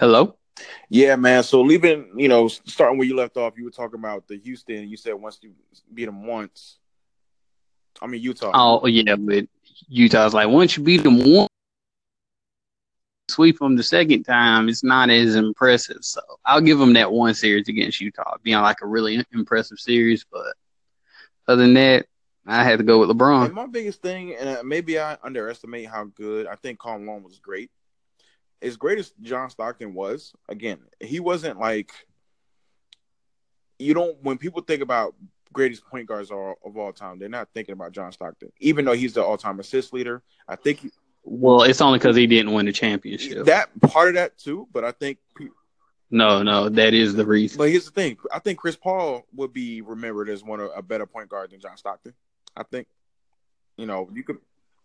Hello. Yeah, man. So leaving, you know, starting where you left off, you were talking about the Houston. You said once you beat them once. I mean Utah. Oh yeah, but Utah's like once you beat them once, sweep them the second time, it's not as impressive. So I'll give them that one series against Utah being like a really impressive series. But other than that, I had to go with LeBron. And my biggest thing, and uh, maybe I underestimate how good I think Karl Malone was great. As great as John Stockton was, again, he wasn't like you don't when people think about greatest point guards of all time, they're not thinking about John Stockton, even though he's the all-time assist leader. I think. He, well, it's only because he didn't win the championship. That part of that too, but I think. No, no, that is the reason. But here's the thing: I think Chris Paul would be remembered as one of a better point guard than John Stockton. I think, you know, you could.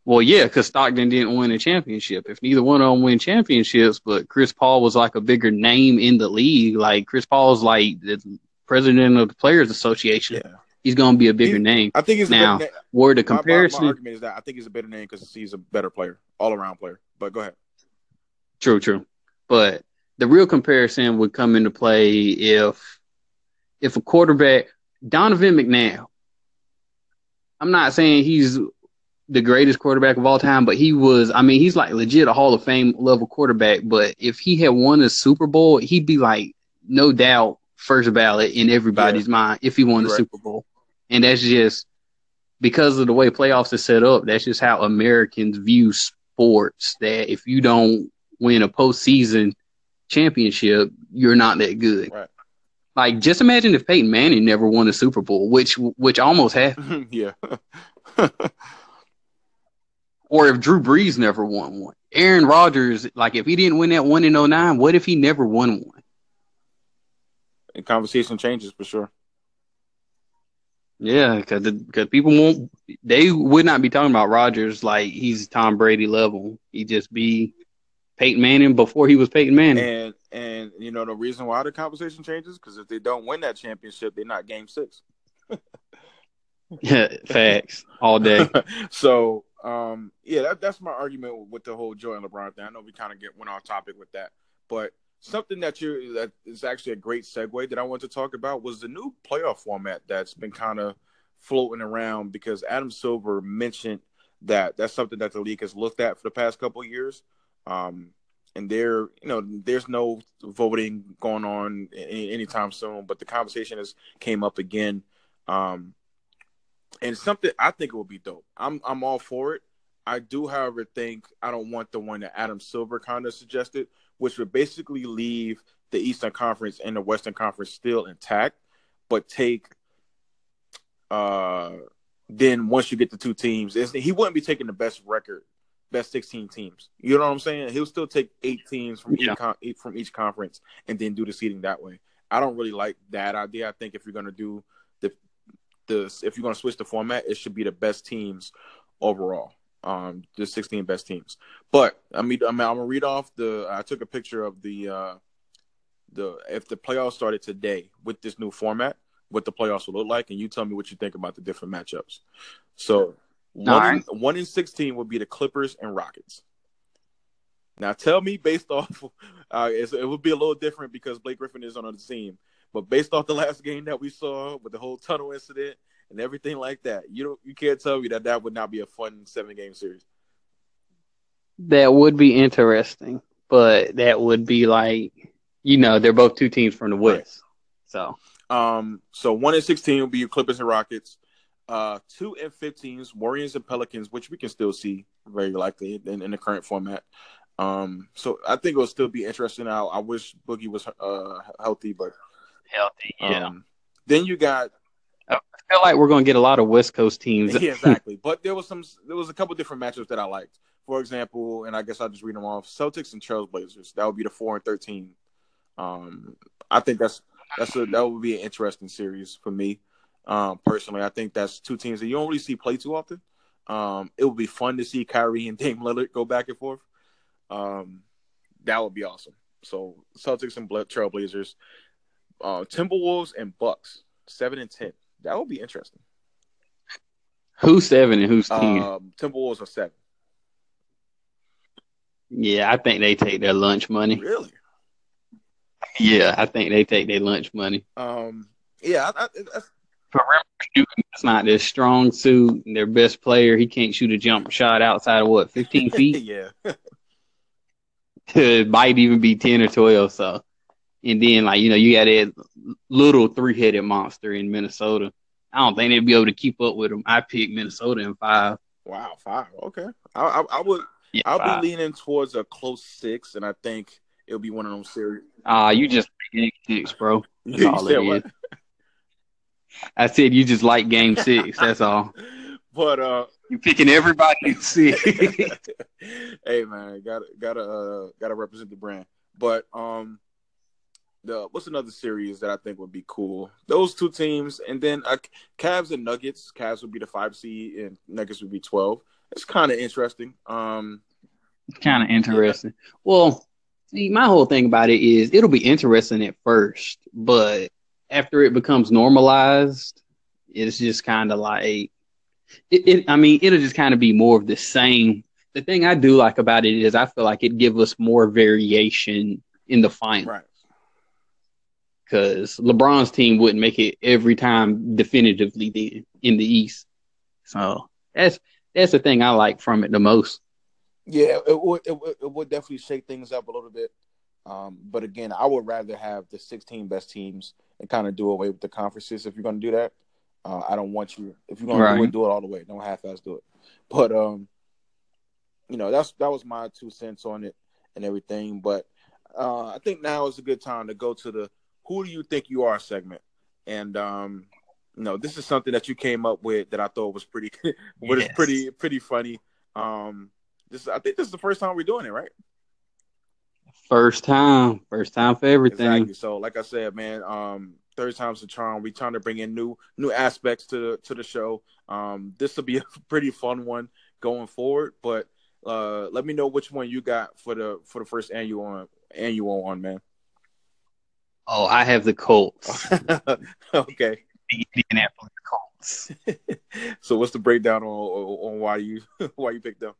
Well, yeah, because Stockton didn't win a championship. If neither one of them win championships, but Chris Paul was like a bigger name in the league. Like Chris Paul's like the president of the Players Association. Yeah. He's going to be a bigger he, name. I think he's now. Na- word of comparison. My, my, my, argument is that I think he's a better name because he's a better player, all around player. But go ahead. True, true. But the real comparison would come into play if if a quarterback Donovan McNabb I'm not saying he's the greatest quarterback of all time, but he was. I mean, he's like legit a Hall of Fame level quarterback. But if he had won a Super Bowl, he'd be like no doubt first ballot in everybody's yeah. mind if he won the right. Super Bowl. And that's just because of the way playoffs are set up. That's just how Americans view sports. That if you don't win a postseason championship, you're not that good. Right. Like, just imagine if Peyton Manning never won a Super Bowl, which which almost happened. yeah. or if Drew Brees never won one. Aaron Rodgers, like if he didn't win that one in 09, what if he never won one? And conversation changes for sure. Yeah, because because people won't, they would not be talking about Rodgers like he's Tom Brady level. He'd just be Peyton Manning before he was Peyton Manning. And and you know the reason why the conversation changes because if they don't win that championship, they're not Game Six. yeah, facts all day. so um, yeah, that, that's my argument with the whole Joy and LeBron thing. I know we kind of get went off topic with that, but something that you that is actually a great segue that I want to talk about was the new playoff format that's been kind of floating around because Adam Silver mentioned that that's something that the league has looked at for the past couple years. Um, and there, you know, there's no voting going on any, anytime soon. But the conversation has came up again, um, and something I think it would be dope. I'm I'm all for it. I do, however, think I don't want the one that Adam Silver kind of suggested, which would basically leave the Eastern Conference and the Western Conference still intact, but take uh then once you get the two teams, he wouldn't be taking the best record best 16 teams. You know what I'm saying? He'll still take eight teams from yeah. each from each conference and then do the seeding that way. I don't really like that idea. I think if you're gonna do the if you're gonna switch the format, it should be the best teams overall. Um, the 16 best teams. But I mean, I mean, I'm gonna read off the. I took a picture of the uh the if the playoffs started today with this new format, what the playoffs will look like, and you tell me what you think about the different matchups. So one, right. in, one in 16 would be the Clippers and Rockets. Now, tell me based off, uh, it would be a little different because Blake Griffin is on the team. But based off the last game that we saw with the whole tunnel incident and everything like that, you don't, you can't tell me that that would not be a fun seven game series. That would be interesting, but that would be like, you know, they're both two teams from the West. Right. So, um, so one in sixteen will be Clippers and Rockets uh, two F-15s, Warriors and Pelicans, which we can still see very likely in, in the current format. Um, so I think it'll still be interesting. I, I wish Boogie was uh, healthy, but healthy, yeah. Um, then you got. I feel like we're going to get a lot of West Coast teams. yeah, exactly. But there was some. There was a couple different matchups that I liked. For example, and I guess I'll just read them off: Celtics and Trailblazers. That would be the four and thirteen. Um, I think that's that's a that would be an interesting series for me. Um, personally, I think that's two teams that you don't really see play too often. Um, it would be fun to see Kyrie and Dame Lillard go back and forth. Um, that would be awesome. So Celtics and Trailblazers, uh, Timberwolves and Bucks, seven and ten. That would be interesting. Who's seven and who's ten? Um, Timberwolves are seven. Yeah, I think they take their lunch money. Really? Yeah, I think they take their lunch money. Um, yeah, I, I, that's, Perimeter shooting is not their strong suit. And their best player, he can't shoot a jump shot outside of what, 15 feet? yeah. it might even be 10 or 12. So, and then, like, you know, you got that little three headed monster in Minnesota. I don't think they'd be able to keep up with them. I picked Minnesota in five. Wow, five. Okay, I, I, I would. Yeah, I'll five. be leaning towards a close six, and I think it'll be one of them series. Ah, you just game six, bro. That's all it what? is. I said you just like game six. That's all. But uh, You picking everybody in six. hey man, gotta gotta uh, gotta represent the brand. But um, the what's another series that I think would be cool? Those two teams, and then uh, Cavs and Nuggets. Cavs would be the five seed, and Nuggets would be twelve. It's kind of interesting. Um, kind of interesting. Well, see, my whole thing about it is it'll be interesting at first, but after it becomes normalized, it's just kind of like it, it. I mean, it'll just kind of be more of the same. The thing I do like about it is I feel like it gives us more variation in the final right. Because LeBron's team wouldn't make it every time definitively then in the East. So that's that's the thing I like from it the most. Yeah, it would it, would- it would definitely shake things up a little bit. Um, but again, I would rather have the 16 best teams and kind of do away with the conferences if you're going to do that. Uh, I don't want you if you're going to do Right. it, do it all the way. Don't half-ass do it. But um, you know, that's that was my two cents on it and everything. But uh, I think now is a good time to go to the "Who do you think you are?" segment. And um, you know, this is something that you came up with that I thought was pretty, was Yes. pretty pretty funny. Um, this I think this is the first time we're doing it, right? First time, first time for everything. Exactly. So, like I said, man, um, third time's the charm. We trying to bring in new new aspects to the to the show. Um, this will be a pretty fun one going forward. But uh, let me know which one you got for the for the first annual one annual one, man. Oh, I have the Colts. okay. the Indianapolis Colts. so, what's the breakdown on on why you why you picked them?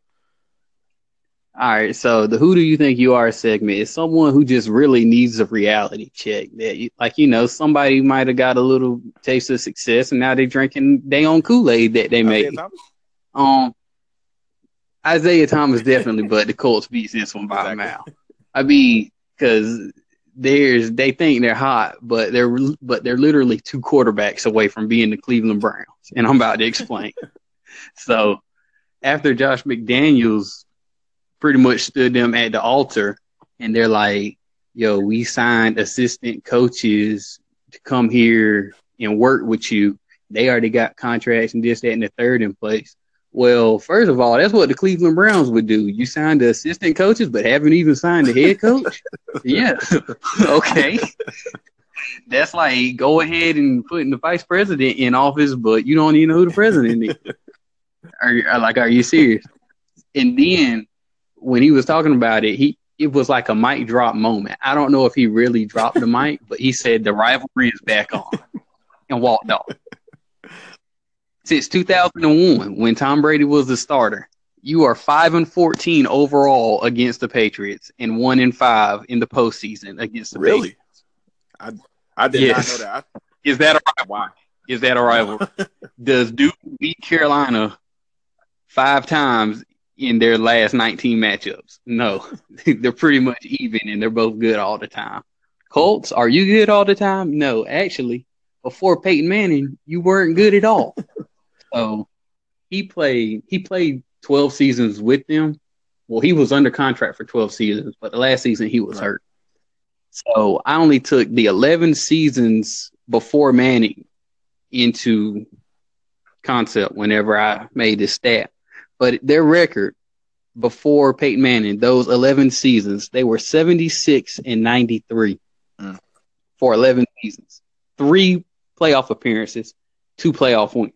All right, so the "Who do you think you are?" segment is someone who just really needs a reality check. That, like you know, somebody might have got a little taste of success, and now they're drinking their own Kool Aid that they made. Thomas? Um, Isaiah Thomas definitely, but the Colts beats this one by a mile. I mean, because there's they think they're hot, but they're but they're literally two quarterbacks away from being the Cleveland Browns, and I'm about to explain. so after Josh McDaniels pretty much stood them at the altar, and they're like, "Yo, we signed assistant coaches to come here and work with you. They already got contracts and this, that, and the third in place." Well, first of all, that's what the Cleveland Browns would do. You signed the assistant coaches, but haven't even signed the head coach. yeah, okay. That's like go ahead and putting the vice president in office, but you don't even know who the president is. Are you uh, like, are you serious? And then when he was talking about it, he it was like a mic drop moment. I don't know if he really dropped the mic, but he said the rivalry is back on and walked off. Since 2001, when Tom Brady was the starter, you are five and 14 overall against the Patriots, and one and five in the postseason against the Really? Patriots. I I did Yes. not know that. Is that a I, why? is that a rival? Does Duke beat Carolina five times in their last 19 matchups? No, they're pretty much even, and they're both good all the time. Colts, are you good all the time? No, actually, before Peyton Manning, you weren't good at all. so he played he played 12 seasons with them. Well, he was under contract for 12 seasons, but the last season he was Right. hurt. So I only took the 11 seasons before Manning into concept whenever I made this stat. But their record before Peyton Manning, those 11 seasons, they were 76 and 93 Mm. for 11 seasons. Three playoff appearances, two playoff wins.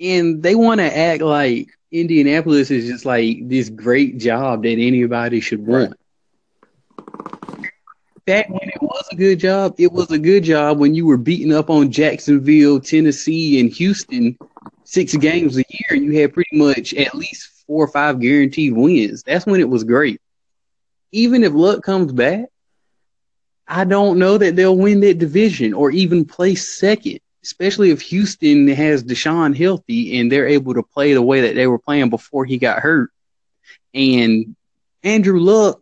And they want to act like Indianapolis is just like this great job that anybody should want. Back when it was a good job, it was a good job when you were beating up on Jacksonville, Tennessee, and Houston six games a year. and You had pretty much at least four or five guaranteed wins. That's when it was great. Even if luck comes back, I don't know that they'll win that division or even play second, especially if Houston has Deshaun healthy and they're able to play the way that they were playing before he got hurt. And Andrew Luck,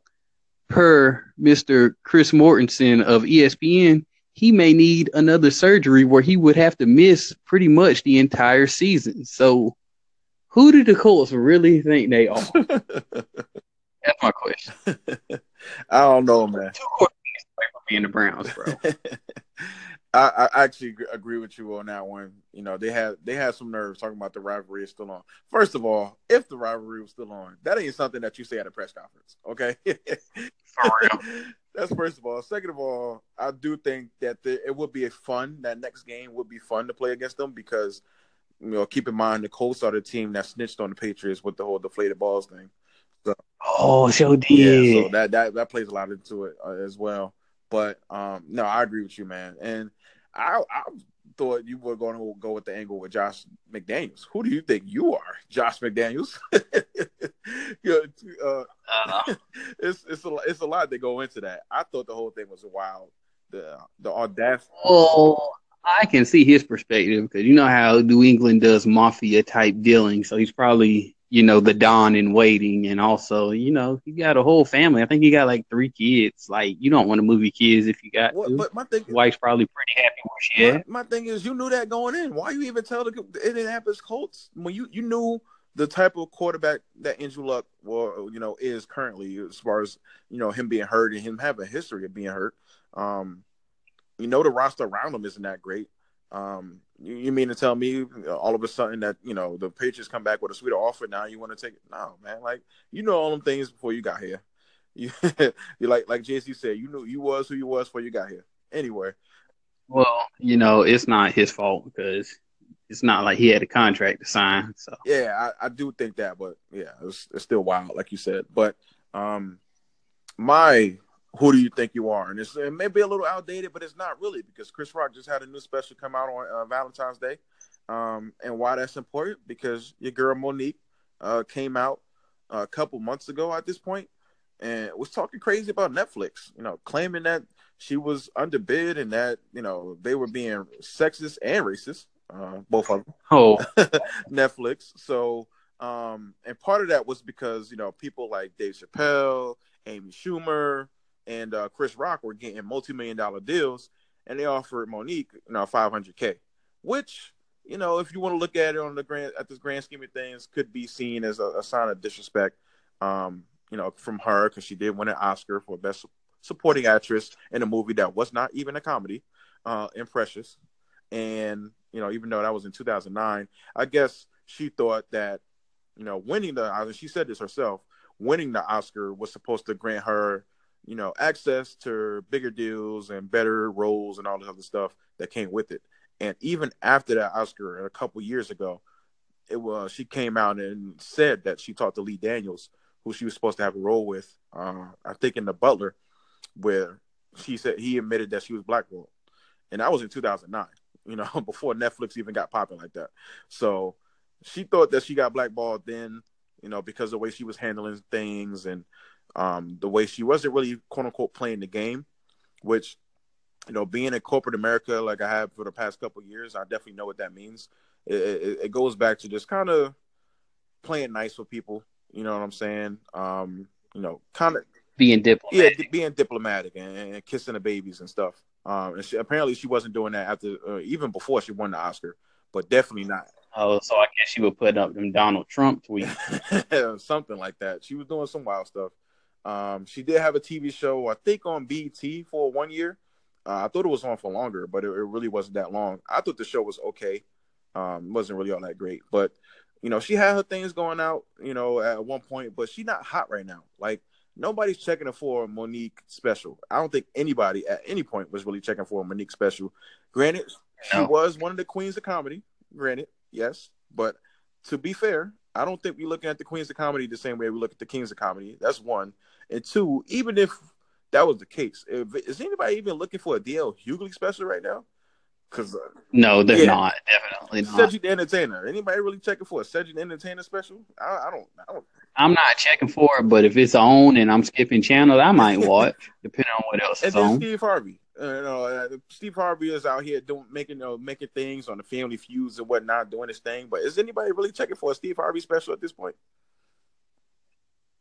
per Mr. Chris Mortensen of ESPN, he may need another surgery where he would have to miss pretty much the entire season. So, who do the Colts really think they are? That's my question. I don't know, man. Two quarterbacks for being the Browns, bro. I, I actually agree with you on that one. You know, they had they had some nerves talking about the rivalry is still on. First of all, if the rivalry was still on, that ain't something that you say at a press conference, okay? For real. That's first of all. Second of all, I do think that the, it would be a fun. That next game would be fun to play against them because, you know, keep in mind the Colts are the team that snitched on the Patriots with the whole deflated balls thing. So, oh, so did. yeah, so that that that plays a lot into it uh, as well. But um, no, I agree with you, man. And I, I thought you were going to go with the angle with Josh McDaniels. Who do you think you are, Josh McDaniels? uh, uh, it's it's a it's a lot that go into that. I thought the whole thing was wild. The the audacity. Well, I can see his perspective because you know how New England does mafia type dealing, so he's probably you know the don in waiting, and also you know he got a whole family. I think he got like three kids. Like you don't want to move your kids if you got. What, to. but my thing, wife's probably pretty happy where she at. my, my thing is, you knew that going in. Why you even tell the Indianapolis Colts when you you knew the type of quarterback that Andrew Luck, well, you know, is currently as far as you know him being hurt and him having a history of being hurt. Um, you know, the roster around him isn't that great. Um, you, you mean to tell me all of a sudden that you know the Patriots come back with a sweeter offer now you want to take it? No, man. Like you know all them things before you got here. You, you like like JC said, you knew you was who you was before you got here. Anyway. Well, you know, it's not his fault because it's not like he had a contract to sign. So yeah, I, I do think that, but yeah, it's, it's still wild, like you said. But um, my who do you think you are? And it's, it may be a little outdated, but it's not really because Chris Rock just had a new special come out on uh, Valentine's Day. Um, and why that's important because your girl Monique uh, came out a couple months ago at this point and was talking crazy about Netflix, you know, claiming that she was underbid and that, you know, they were being sexist and racist, uh, both of them. Oh, Netflix. So, um, and part of that was because, you know, people like Dave Chappelle, Amy Schumer, and uh, Chris Rock were getting multi-million dollar deals, and they offered Monique, you know, 500k, which you know, if you want to look at it on the grand at this grand scheme of things, could be seen as a, a sign of disrespect, um, you know, from her because she did win an Oscar for best supporting actress in a movie that was not even a comedy, uh, in Precious, and you know, even though that was in 2009, I guess she thought that, you know, winning the Oscar, she said this herself, winning the Oscar was supposed to grant her you know, access to bigger deals and better roles and all this other stuff that came with it. And even after that Oscar a couple years ago, it was she came out and said that she talked to Lee Daniels, who she was supposed to have a role with. Uh, I think in The Butler, where she said he admitted that she was blackballed, and that was in 2009. You know, before Netflix even got popping like that. So she thought that she got blackballed then, you know, because of the way she was handling things and um, the way she wasn't really quote unquote playing the game, which you know, being in corporate America like I have for the past couple years, I definitely know what that means. It, it, it goes back to just kind of playing nice with people. You know what I'm saying? Um, you know, kind of being diplomatic. Yeah, being diplomatic and, and, kissing the babies and stuff. Um, and she, apparently she wasn't doing that after, uh, even before she won the Oscar, but definitely not. Oh, so I guess she would put up them Donald Trump tweets, something like that. She was doing some wild stuff. Um, she did have a TV show, I think, on BET for one year. Uh, I thought it was on for longer, but it, it, really wasn't that long. I thought the show was okay. Um, wasn't really all that great, but you know, she had her things going out, you know, at one point, but she's not hot right now. Like nobody's checking for a Monique special. I don't think anybody at any point was really checking for a Monique special. Granted, she no. was one of the queens of comedy. Granted, yes, but to be fair, I don't think we're looking at the queens of comedy the same way we look at the kings of comedy. That's one. And two, even if that was the case, if, is anybody even looking for a DL Hughley special right now? Because uh, no, they're yeah. not. Definitely not. Cedric the Entertainer. Anybody really checking for a Cedric the Entertainer special? I, I, don't. I don't. I'm not checking for it, but if it's on and I'm skipping channels, I might watch, depending on what else And is then on. Steve Harvey. Uh, you know, uh, Steve Harvey is out here doing making uh, making things on the Family Feuds and whatnot, doing his thing. But is anybody really checking for a Steve Harvey special at this point?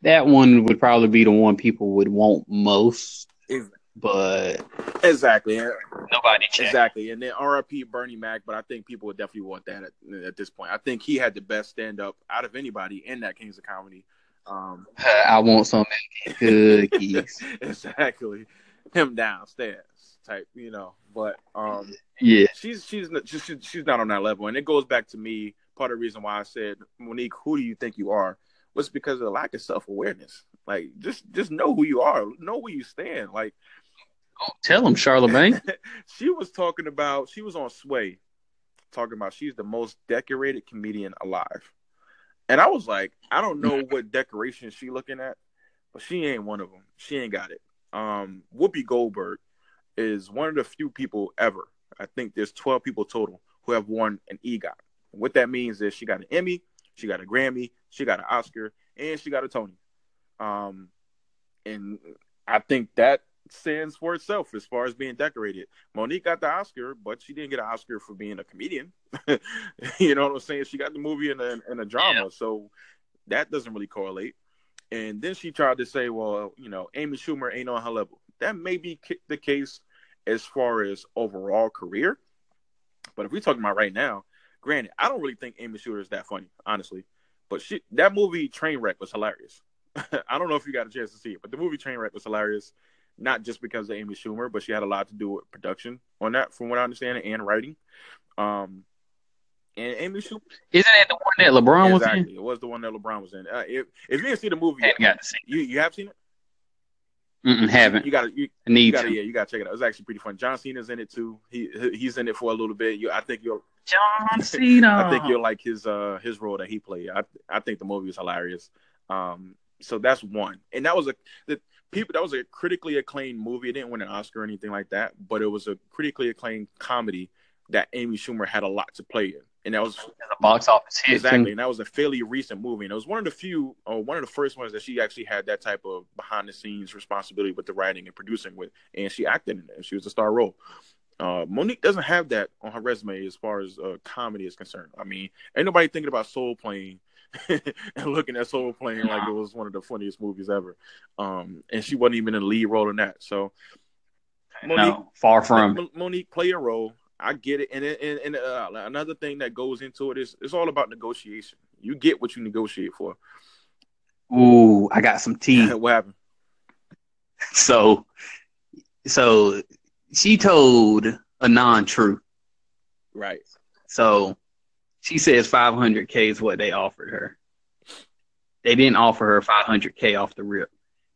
That one would probably be the one people would want most, Ex- but Exactly, nobody checks. exactly. And then R.I.P. Bernie Mac, but I think people would definitely want that at, at this point. I think he had the best stand up out of anybody in that Kings of Comedy. Um, I want some cookies. exactly, him downstairs type, you know. But um, yeah, she's she's not- she's she's not on that level, and it goes back to me. Part of the reason why I said, Monique, who do you think you are? Was because of the lack of self awareness. Like just just know who you are, know where you stand. Like oh, tell him, Charlemagne. she was talking about she was on Sway, talking about she's the most decorated comedian alive, and I was like, I don't know what decoration she looking at, but she ain't one of them. She ain't got it. Um, Whoopi Goldberg is one of the few people ever. I think there's 12 people total who have won an EGOT. What that means is she got an Emmy, she got a Grammy, she got an Oscar, and she got a Tony. Um, and I think that stands for itself as far as being decorated. Monique got the Oscar, but she didn't get an Oscar for being a comedian. you know what I'm saying? She got the movie and a, and a drama, Yeah. so that doesn't really correlate. And then she tried to say, well, you know, Amy Schumer ain't on her level. That may be the case as far as overall career. But if we're talking about right now, granted, I don't really think Amy Schumer is that funny, honestly. But she, that movie Trainwreck was hilarious. I don't know if you got a chance to see it, but the movie Trainwreck was hilarious. Not just because of Amy Schumer, but she had a lot to do with production on that, from what I understand, and writing. Um, and Amy Schumer, Isn't that the one that LeBron was in? exactly, it was the one that LeBron was in. Uh, if, if you didn't see the movie, Hadn't got to see. you you have seen it. It. Mm-mm, haven't. You got to you, need you got to to. yeah, you got to check it out. It's actually pretty fun. John Cena's in it too. He he's in it for a little bit. You, I think you'll John Cena. I think you'll like his uh his role that he played. I I think the movie was hilarious. Um, so that's one, and that was a the people that was a critically acclaimed movie. It didn't win an Oscar or anything like that, but it was a critically acclaimed comedy that Amy Schumer had a lot to play in, and that was the box office hit. exactly, and that was a fairly recent movie, and it was one of the few, or one of the first ones that she actually had that type of behind the scenes responsibility with the writing and producing with, and she acted in it. and She was a star role. Uh, Monique doesn't have that on her resume as far as uh, comedy is concerned. I mean, ain't nobody thinking about Soul Plane and looking at Soul Plane like it was one of the funniest movies ever. Um, and she wasn't even in the lead role in that. So No, far from. Monique, play a role. I get it, and and, and uh, another thing that goes into it is it's all about negotiation. You get what you negotiate for. Ooh, I got some tea. what happened? So, so she told a non-truth. Right. So she says 500k is what they offered her. They didn't offer her 500k off the rip.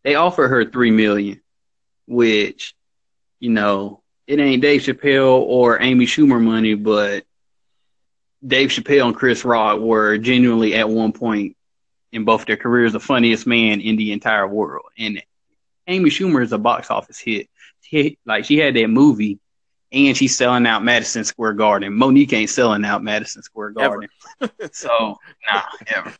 They offered her three million, which, you know, it ain't Dave Chappelle or Amy Schumer money, but Dave Chappelle and Chris Rock were genuinely at one point in both their careers the funniest man in the entire world. And Amy Schumer is a box office hit. She, like she had that movie, and she's selling out Madison Square Garden. Monique ain't selling out Madison Square Garden. so nah, ever.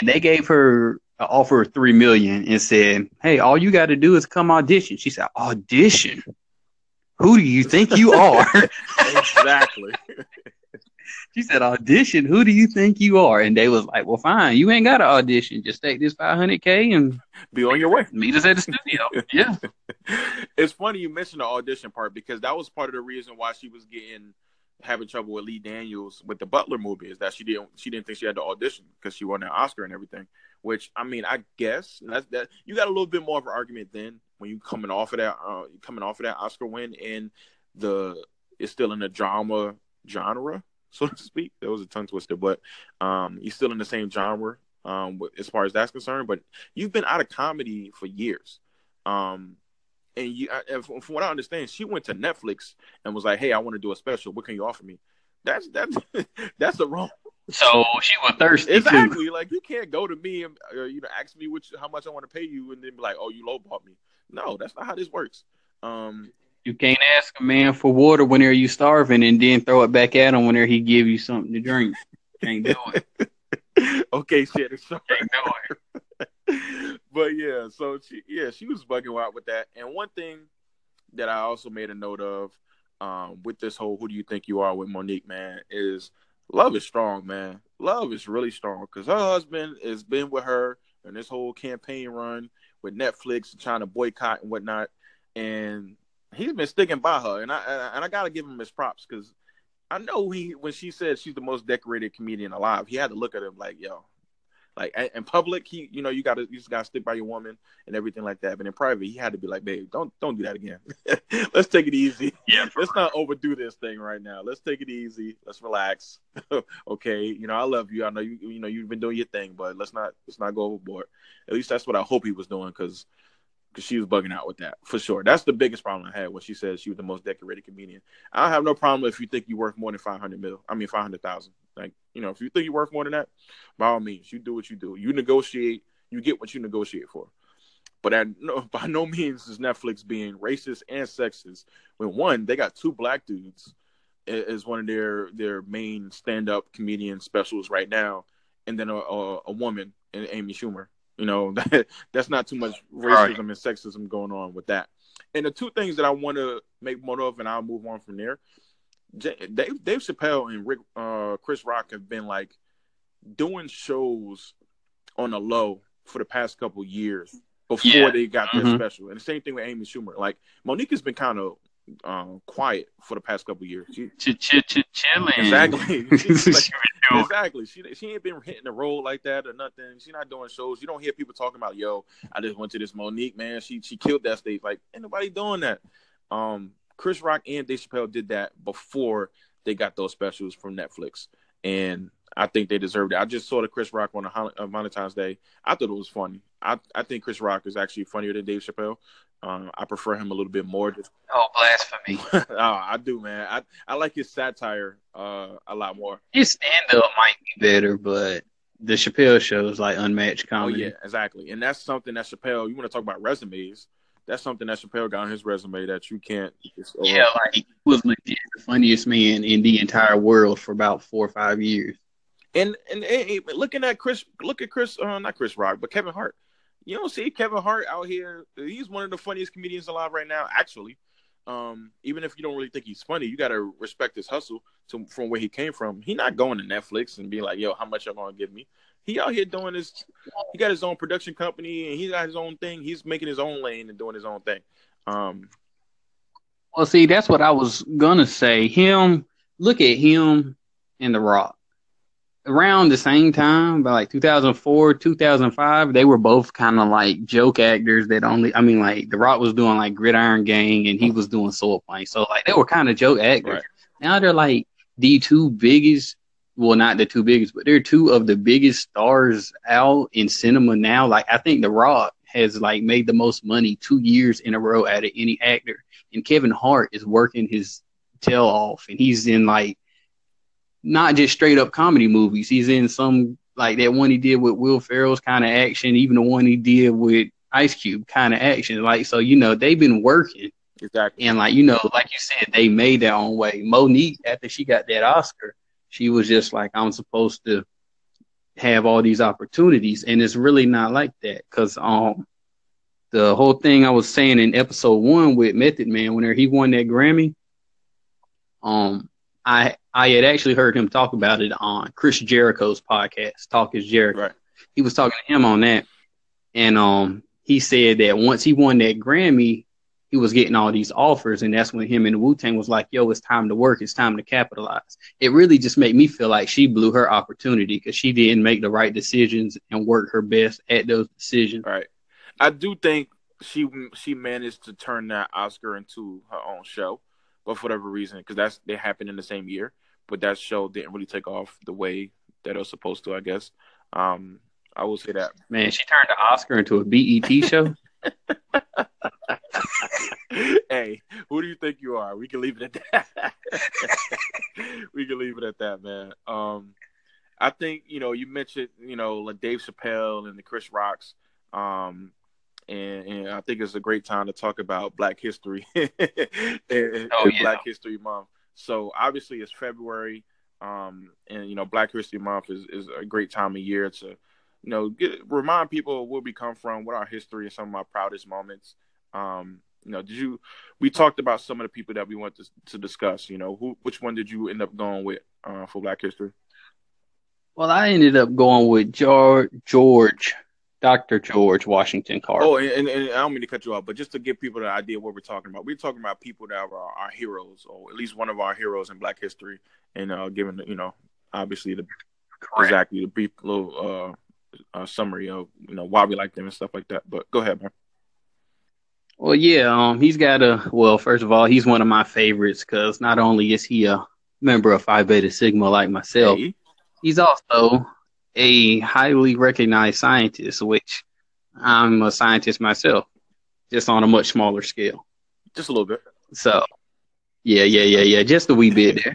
And they gave her an offer of three million and said, "Hey, all you got to do is come audition." She said, "Audition? Who do you think you are?" exactly. she said, "Audition? Who do you think you are?" And they was like, "Well, fine. You ain't got to audition. Just take this five hundred k and Be on your way. meet us at the studio." yeah. It's funny you mentioned the audition part because that was part of the reason why she was getting having trouble with Lee Daniels with the Butler movie is that she didn't she didn't think she had to audition because she won an Oscar and everything. Which I mean, I guess that's that you got a little bit more of an argument then when you coming off of that uh, coming off of that Oscar win and the it's still in the drama genre so to speak. That was a tongue twister, but um, you're still in the same genre um, as far as that's concerned. But you've been out of comedy for years. Um, and you, I, from what I understand, she went to Netflix and was like, "Hey, I want to do a special. What can you offer me?" That's that's that's the wrong. So she was thirsty too. Exactly. Like you can't go to me and uh, you know ask me which how much I want to pay you, and then be like, "Oh, you lowballed me." No, that's not how this works. Um, You can't ask a man for water whenever you starving and then throw it back at him whenever he give you something to drink. Can't do it. okay, shit. Can't do it. but yeah, so she yeah, she was bugging out with that. And one thing that I also made a note of um, with this whole "Who do you think you are?" with Monique, man, is love is strong, man. Love is really strong because her husband has been with her in this whole campaign run with Netflix and trying to boycott and whatnot, and he's been sticking by her. And I and I gotta give him his props because I know he when she said she's the most decorated comedian alive, he had to look at him like, yo, like in public, he you know you gotta you just gotta stick by your woman and everything like that. But in private, he had to be like, babe, don't don't do that again. Let's take it easy. Yeah, let's not overdo this thing right now. Let's take it easy. Let's relax. okay, you know I love you. I know you you know you've been doing your thing, but let's not let's not go overboard. At least that's what I hope he was doing because because she was bugging out with that for sure. That's the biggest problem I had when she said she was the most decorated comedian. I have no problem if you think you're worth more than five hundred mil. I mean five hundred thousand. Like you know, if you think you're worth more than that, by all means, you do what you do. You negotiate. You get what you negotiate for. But at no, by no means is Netflix being racist and sexist. When one, they got two black dudes as one of their their main stand up comedian specials right now, and then a, a, a woman, Amy Schumer. You know, that, that's not too much racism right. and sexism going on with that. And the two things that I want to make more of, and I'll move on from there. Dave, Dave Chappelle and Rick, uh, Chris Rock have been like doing shows on the low for the past couple years before yeah. they got their mm-hmm. special. And the same thing with Amy Schumer. Like Monique has been kind of um, quiet for the past couple years. She, ch- ch- ch- chilling. Exactly. like, exactly. She she ain't been hitting the road like that or nothing. She's not doing shows. You don't hear people talking about, yo, I just went to this Monique man. She she killed that stage. Like ain't nobody doing that. Um, Chris Rock and Dave Chappelle did that before they got those specials from Netflix, and I think they deserved it. I just saw the Chris Rock one on a Valentine's Day. I thought it was funny. I I think Chris Rock is actually funnier than Dave Chappelle. Um, I prefer him a little bit more. Oh, blasphemy! oh, I do, man. I I like his satire uh, a lot more. His stand up might be better, but the Chappelle show is like unmatched comedy. Oh yeah, exactly. And that's something that Chappelle. You want to talk about resumes? That's something that Chappelle got on his resume that you can't. Yeah, like he was legit the funniest man in the entire world for about four or five years. And and, and looking at Chris, look at Chris, uh, not Chris Rock, but Kevin Hart. You don't see Kevin Hart out here. He's one of the funniest comedians alive right now, actually. Um, even if you don't really think he's funny, you gotta respect his hustle to, from where he came from. He not going to Netflix and being like, "Yo, how much y'all gonna give me?" He out here doing his. He got his own production company and he got his own thing. He's making his own lane and doing his own thing. Um, well, see, that's what I was gonna say. Him, look at him and The Rock around the same time, by like 2004, 2005, they were both kind of like joke actors that only, I mean, like The Rock was doing like Gridiron Gang and he was doing Soul Plane. So, like, they were kind of joke actors. Right. Now they're like the two biggest, well, not the two biggest, but they're two of the biggest stars out in cinema now. Like, I think The Rock has like made the most money two years in a row out of any actor. And Kevin Hart is working his tail off and he's in like not just straight up comedy movies. He's in some like that one he did with Will Ferrell's kind of action, even the one he did with Ice Cube kind of action. Like so, you know, they've been working. Exactly. And like you know, like you said, they made their own way. Monique, after she got that Oscar, she was just like, I'm supposed to have all these opportunities, and it's really not like that because um the whole thing I was saying in episode one with Method Man, whenever he won that Grammy, um, I I had actually heard him talk about it on Chris Jericho's podcast, Talk is Jericho. Right. He was talking to him on that, and um, he said that once he won that Grammy, he was getting all these offers, and that's when him and Wu Tang was like, "Yo, it's time to work. It's time to capitalize." It really just made me feel like she blew her opportunity because she didn't make the right decisions and work her best at those decisions. Right. I do think she she managed to turn that Oscar into her own show but for whatever reason, because that's they happened in the same year, but that show didn't really take off the way that it was supposed to. I guess. Um, I will say that. Man, she turned the Oscar into a BET show. hey, who do you think you are? We can leave it at that. we can leave it at that, man. Um, I think you know you mentioned you know like Dave Chappelle and the Chris Rocks. Um, and, and, I think it's a great time to talk about Black History and, oh, yeah. Black History Month. So obviously it's February, um, and you know Black History Month is, is a great time of year to you know, get remind people where we come from, what our history, and some of our proudest moments. Um, you know, did you? We talked about some of the people that we want to, to discuss. You know, who, which one did you end up going with uh, for Black History? Well, I ended up going with George, George Dr. George Washington Carver. Oh, and, and, I don't mean to cut you off, but just to give people the idea what we're talking about, we're talking about people that are our heroes, or at least one of our heroes in Black history, and uh, given you know, obviously the Correct. exactly the brief little uh, uh, summary of you know why we like them and stuff like that. But go ahead, man. Well, yeah, um, he's got a well. First of all, he's one of my favorites because not only is he a member of Phi Beta Sigma like myself, hey. he's also a highly recognized scientist, which I'm a scientist myself, just on a much smaller scale. Just a little bit. So, yeah, yeah, yeah, yeah, just a wee bit there.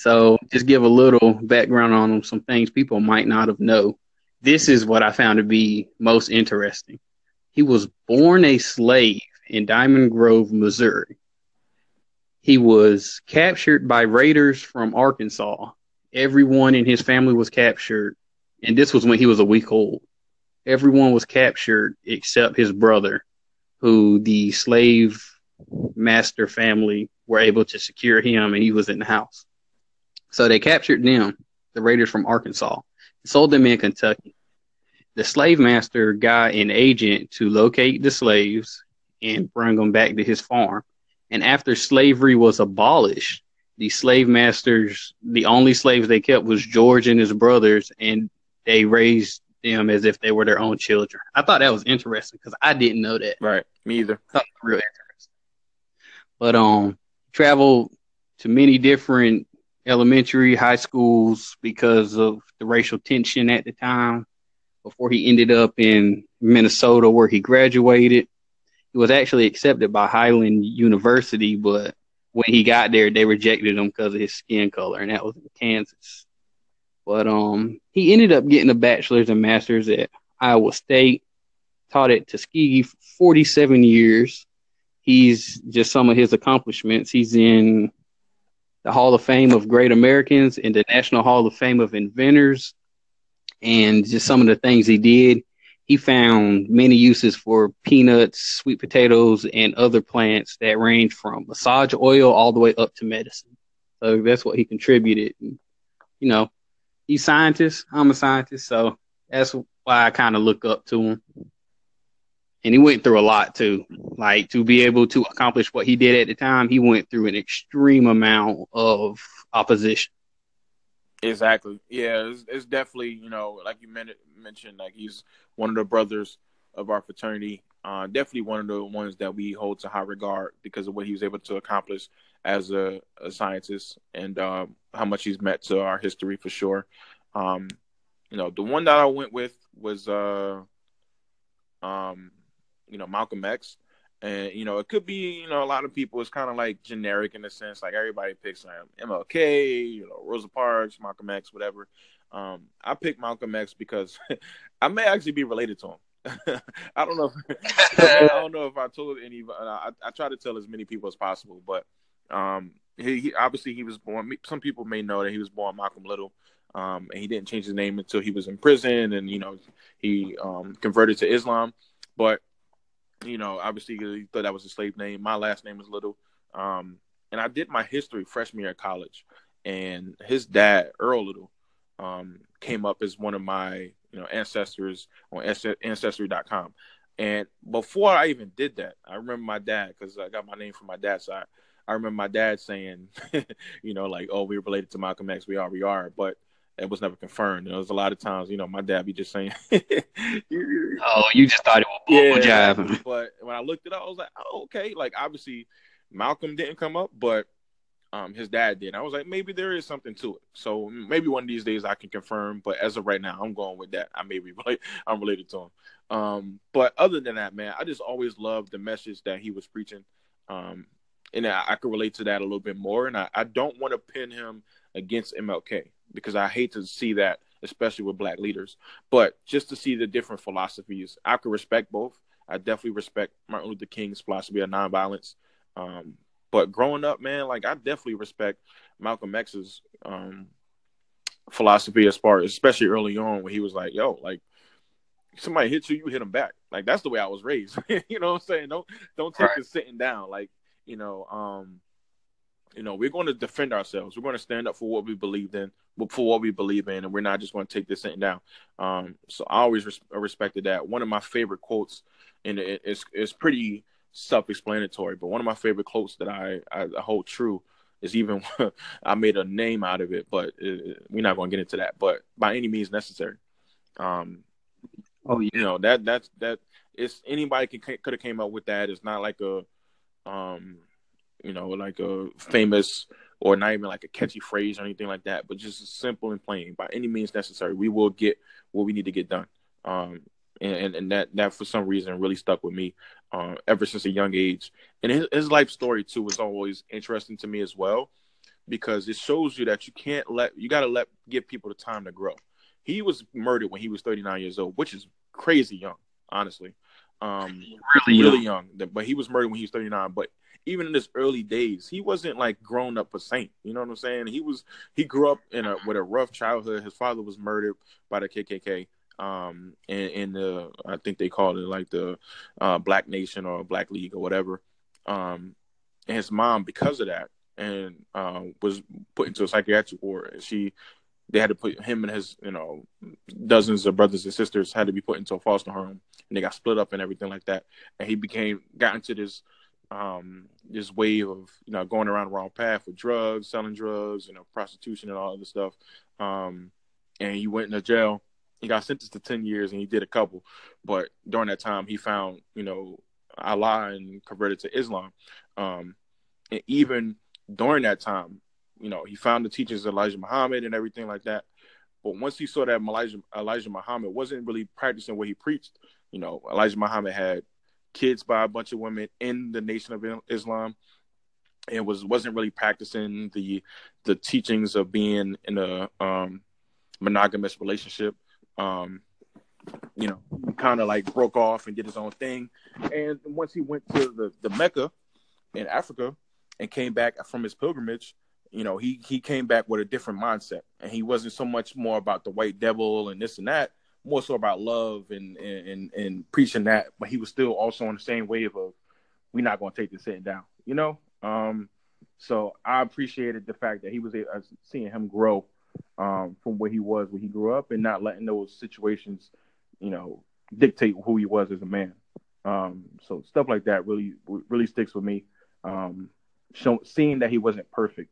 So, just give a little background on them, some things people might not have know. This is what I found to be most interesting. He was born a slave in Diamond Grove, Missouri. He was captured by raiders from Arkansas. Everyone in his family was captured, and this was when he was a week old. Everyone was captured except his brother, who the slave master family were able to secure him, and he was in the house. So they captured them, the raiders from Arkansas, sold them in Kentucky the slave master got an agent to locate the slaves and bring them back to his farm. And after slavery was abolished, the slave masters, the only slaves they kept was George and his brothers, and they raised them as if they were their own children. I thought that was interesting because I didn't know that. Right, me either. real interesting. But um, traveled to many different elementary, high schools because of the racial tension at the time before he ended up in Minnesota where he graduated. He was actually accepted by Highland University, but when he got there, they rejected him because of his skin color, and that was in Kansas. But um, he ended up getting a bachelor's and master's at Iowa State. Taught at Tuskegee for 47 years. He's just some of his accomplishments. He's in the Hall of Fame of Great Americans and the National Hall of Fame of Inventors and just some of the things he did. He found many uses for peanuts, sweet potatoes, and other plants that range from massage oil all the way up to medicine. So that's what he contributed. And, you know, he's scientist. I'm a scientist, so that's why I kind of look up to him. And he went through a lot too. Like to be able to accomplish what he did at the time, he went through an extreme amount of opposition. Exactly. Yeah, it's, it's, definitely you know like you mentioned like he's one of the brothers of our fraternity. Uh, definitely one of the ones that we hold to high regard because of what he was able to accomplish as a, a scientist and um, how much he's meant to our history for sure. Um, you know, the one that I went with was uh, um, you know Malcolm X. And you know it could be you know a lot of people it's kind of like generic in a sense like everybody picks um, mlk you know rosa parks malcolm x whatever. Um, i picked malcolm x because i may actually be related to him. I don't know if, i don't know if i told any I, I try to tell as many people as possible but um, he, he, obviously he was born some people may know that he was born malcolm little um, and he didn't change his name until he was in prison and you know he um, converted to islam. But you know, obviously he thought that was a slave name. My last name is Little. Um, and I did my history freshman year at college, and his dad, Earl Little, um, came up as one of my you know ancestors on ancestry.com. And before I even did that, I remember my dad because I got my name from my dad's side. I remember my dad saying, you know, like, "Oh, we're related to Malcolm X. We are, we are." But it was never confirmed. There was a lot of times, you know, my dad be just saying, "Oh, you just thought it was bull yeah, jive." But when I looked it up, I was like, "Oh, okay." Like obviously, Malcolm didn't come up, but um, his dad did. I was like, maybe there is something to it. So maybe one of these days I can confirm. But as of right now, I'm going with that. I may be like I'm related to him. Um, but other than that, man, I just always loved the message that he was preaching. Um, and I, I could relate to that a little bit more. And I, I don't want to pin him against MLK because I hate to see that, especially with black leaders. But just to see the different philosophies, I could respect both. I definitely respect Martin Luther King's philosophy of nonviolence. Um, but growing up, man, like I definitely respect Malcolm X's um, philosophy as far, especially early on, when he was like, "Yo, like somebody hits you, you hit them back." Like that's the way I was raised. you know what I'm saying? Don't don't take right. it sitting down. Like you know, um, you know, we're going to defend ourselves. We're going to stand up for what we believe in, for what we believe in, and we're not just going to take this thing down. Um, so I always res- respected that. One of my favorite quotes, and it, it's it's pretty self-explanatory, but one of my favorite quotes that I, I hold true is even I made a name out of it, but it, we're not going to get into that. But by any means necessary. Um, oh, yeah. you know that that's that. It's anybody can could have came up with that. It's not like a um you know, like a famous or not even like a catchy phrase or anything like that, but just simple and plain. By any means necessary, we will get what we need to get done. Um, and, and that that for some reason really stuck with me uh, ever since a young age. And his, his life story too was always interesting to me as well, because it shows you that you can't let you got to let give people the time to grow. He was murdered when he was 39 years old, which is crazy young, honestly. Um, really, really young. young. But he was murdered when he was 39. But even in his early days, he wasn't like grown up a saint. You know what I'm saying? He was he grew up in a with a rough childhood. His father was murdered by the KKK. Um, in, in the I think they called it like the uh, Black Nation or Black League or whatever. Um, and his mom, because of that, and uh, was put into a psychiatric ward. And she, they had to put him and his, you know, dozens of brothers and sisters had to be put into a foster home, and they got split up and everything like that. And he became got into this um, this wave of you know going around the wrong path with drugs, selling drugs, you know, prostitution and all this stuff. Um, and he went into jail. He got sentenced to ten years, and he did a couple. But during that time, he found you know Allah and converted to Islam. Um, and even during that time, you know, he found the teachings of Elijah Muhammad and everything like that. But once he saw that Elijah, Elijah Muhammad wasn't really practicing what he preached, you know, Elijah Muhammad had kids by a bunch of women in the Nation of Islam, and was wasn't really practicing the the teachings of being in a um, monogamous relationship. Um, you know, kind of like broke off and did his own thing. And once he went to the, the Mecca in Africa and came back from his pilgrimage, you know, he he came back with a different mindset, and he wasn't so much more about the white devil and this and that more so about love and and and preaching that, but he was still also on the same wave of we're not going to take this sitting down, you know. Um, so I appreciated the fact that he was uh, seeing him grow um, from where he was when he grew up, and not letting those situations, you know, dictate who he was as a man. Um, so stuff like that really really sticks with me. Um, show, seeing that he wasn't perfect,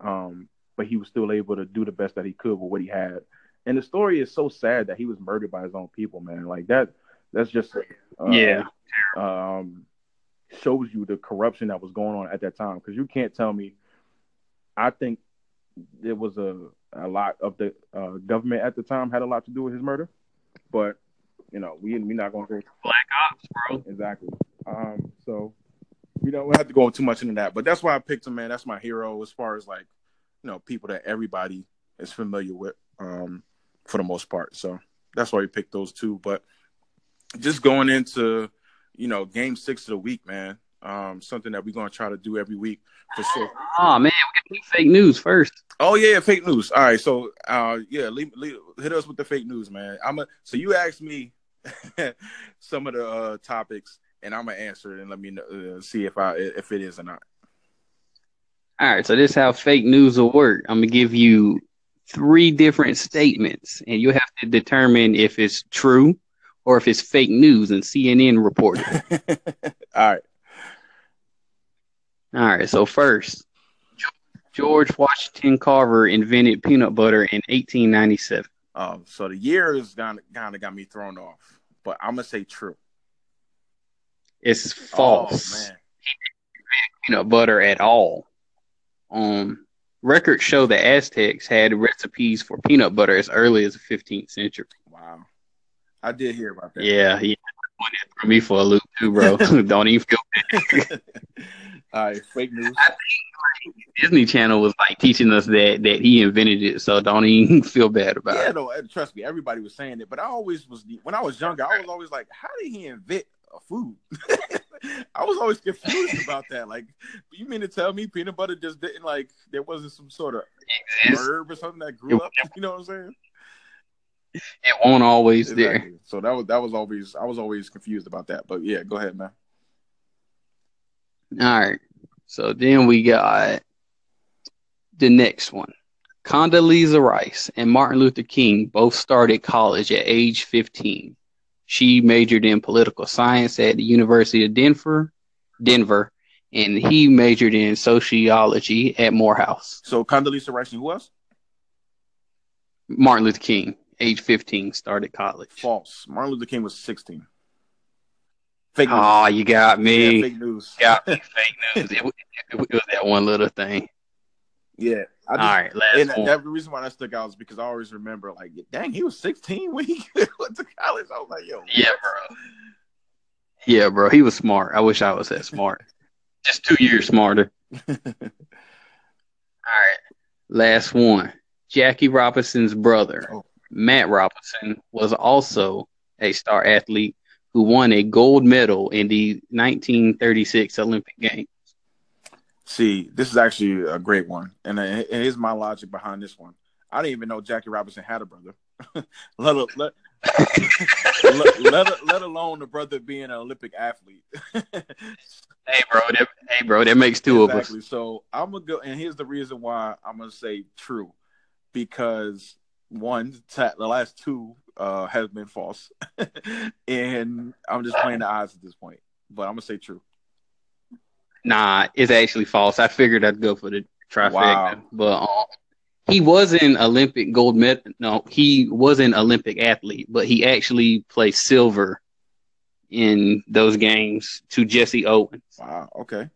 um, but he was still able to do the best that he could with what he had, and the story is so sad that he was murdered by his own people, man. Like that, that's just uh, yeah. Um, shows you the corruption that was going on at that time. Because you can't tell me. I think there was a a lot of the uh, government at the time had a lot to do with his murder, but you know we we not going to black ops, bro. Exactly. Um, so we don't have to go too much into that, but that's why I picked him, man. That's my hero as far as like you know people that everybody is familiar with. Um, for the most part. So that's why we picked those two. But just going into, you know, game six of the week, man. Um, something that we're gonna try to do every week for sure. Oh man, we got fake news first. Oh yeah, fake news. All right, so uh, yeah, leave, leave, hit us with the fake news, man. I'm a, so you asked me some of the uh, topics, and I'm gonna answer it and let me know, uh, see if I if it is or not. All right, so this is how fake news will work. I'm gonna give you three different statements, and you have to determine if it's true or if it's fake news and CNN reported. All right. All right. So first, George Washington Carver invented peanut butter in 1897. Um, so the year is kind of got me thrown off, but I'm gonna say true. It's false. Oh, man. Peanut butter at all. Um, Records show the Aztecs had recipes for peanut butter as early as the 15th century. Wow. I did hear about that. Yeah, yeah. For me for a loop too, bro. Don't even feel bad. All right, fake news. I think like, Disney Channel was like teaching us that that he invented it, so don't even feel bad about yeah, it. Yeah, no, trust me, everybody was saying it, but I always was when I was younger, I was always like, how did he invent a food? I was always confused about that. Like, you mean to tell me peanut butter just didn't like there wasn't some sort of herb or something that grew it, up. You know what I'm saying? It won't always exactly. there. So that was that was always I was always confused about that. But yeah, go ahead, man. All right. So then we got the next one. Condoleezza Rice and Martin Luther King both started college at age 15. She majored in political science at the University of Denver, Denver, and he majored in sociology at Morehouse. So Condoleezza Rice and who else? Martin Luther King, age 15, started college. False. Martin Luther King was 16. Fake ah, news. Oh, you got me. Yeah, fake news. Got me. fake news. It, it, it, was that one little thing. Yeah. I just, All right. Last and one. that, the reason why that stuck out is because I always remember, like, dang, he was 16 when he went to college. I was like, yo. Yeah, bro. Yeah, bro. He was smart. I wish I was that smart. Just two years smarter. All right. Last one. Jackie Robinson's brother, oh. Matt Robinson, was also a star athlete who won a gold medal in the 1936 Olympic Games. See, this is actually a great one, and here's my logic behind this one. I didn't even know Jackie Robinson had a brother, let, let, let, let, let, alone the brother being an Olympic athlete. hey, bro, that, hey, bro, that makes two exactly. of us. So I'm gonna go, and here's the reason why I'm gonna say true, because one, the last two uh, has been false, and I'm just playing the odds at this point. But I'm gonna say true. Nah, it's actually false. I figured I'd go for the trifecta, wow. but um, he was an Olympic gold medal. No, he was an Olympic athlete, but he actually placed silver in those games to Jesse Owens. Wow. Okay.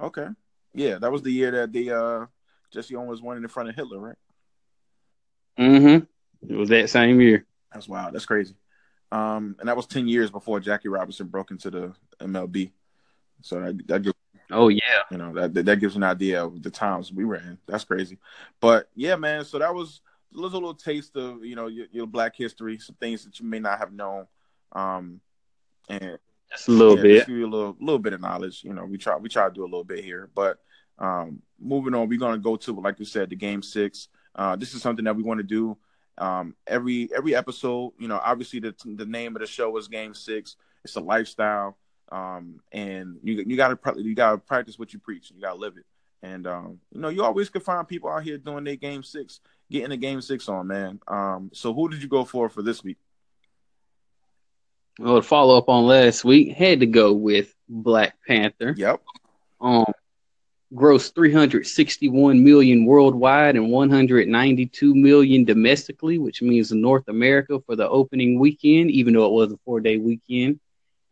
Okay. Yeah, that was the year that the uh, Jesse Owens won in front of Hitler, right? Mm-hmm. It was that same year. That's wild. That's crazy. Um, and that was ten years before Jackie Robinson broke into the MLB. So that, that oh yeah, you know that that gives an idea of the times we were in. That's crazy. But yeah, man. So that was a little, little taste of you know your, your, Black history, some things that you may not have known. Um, and just a little yeah, bit, just give you a little little bit of knowledge. You know, we try we try to do a little bit here, but um, moving on, we're gonna go to like you said, the game six. Uh, this is something that we want to do um, every every episode. You know, obviously the the name of the show is Game Six. It's a lifestyle, um, and you you got to you got to practice what you preach. You got to live it. And um, you know, you always can find people out here doing their Game Six, getting the Game Six on, man. Um, so who did you go for for this week? Well, to follow up on last week, had to go with Black Panther. Yep. Um, grossed 361 million worldwide and 192 million domestically, which means North America for the opening weekend, even though it was a four day weekend.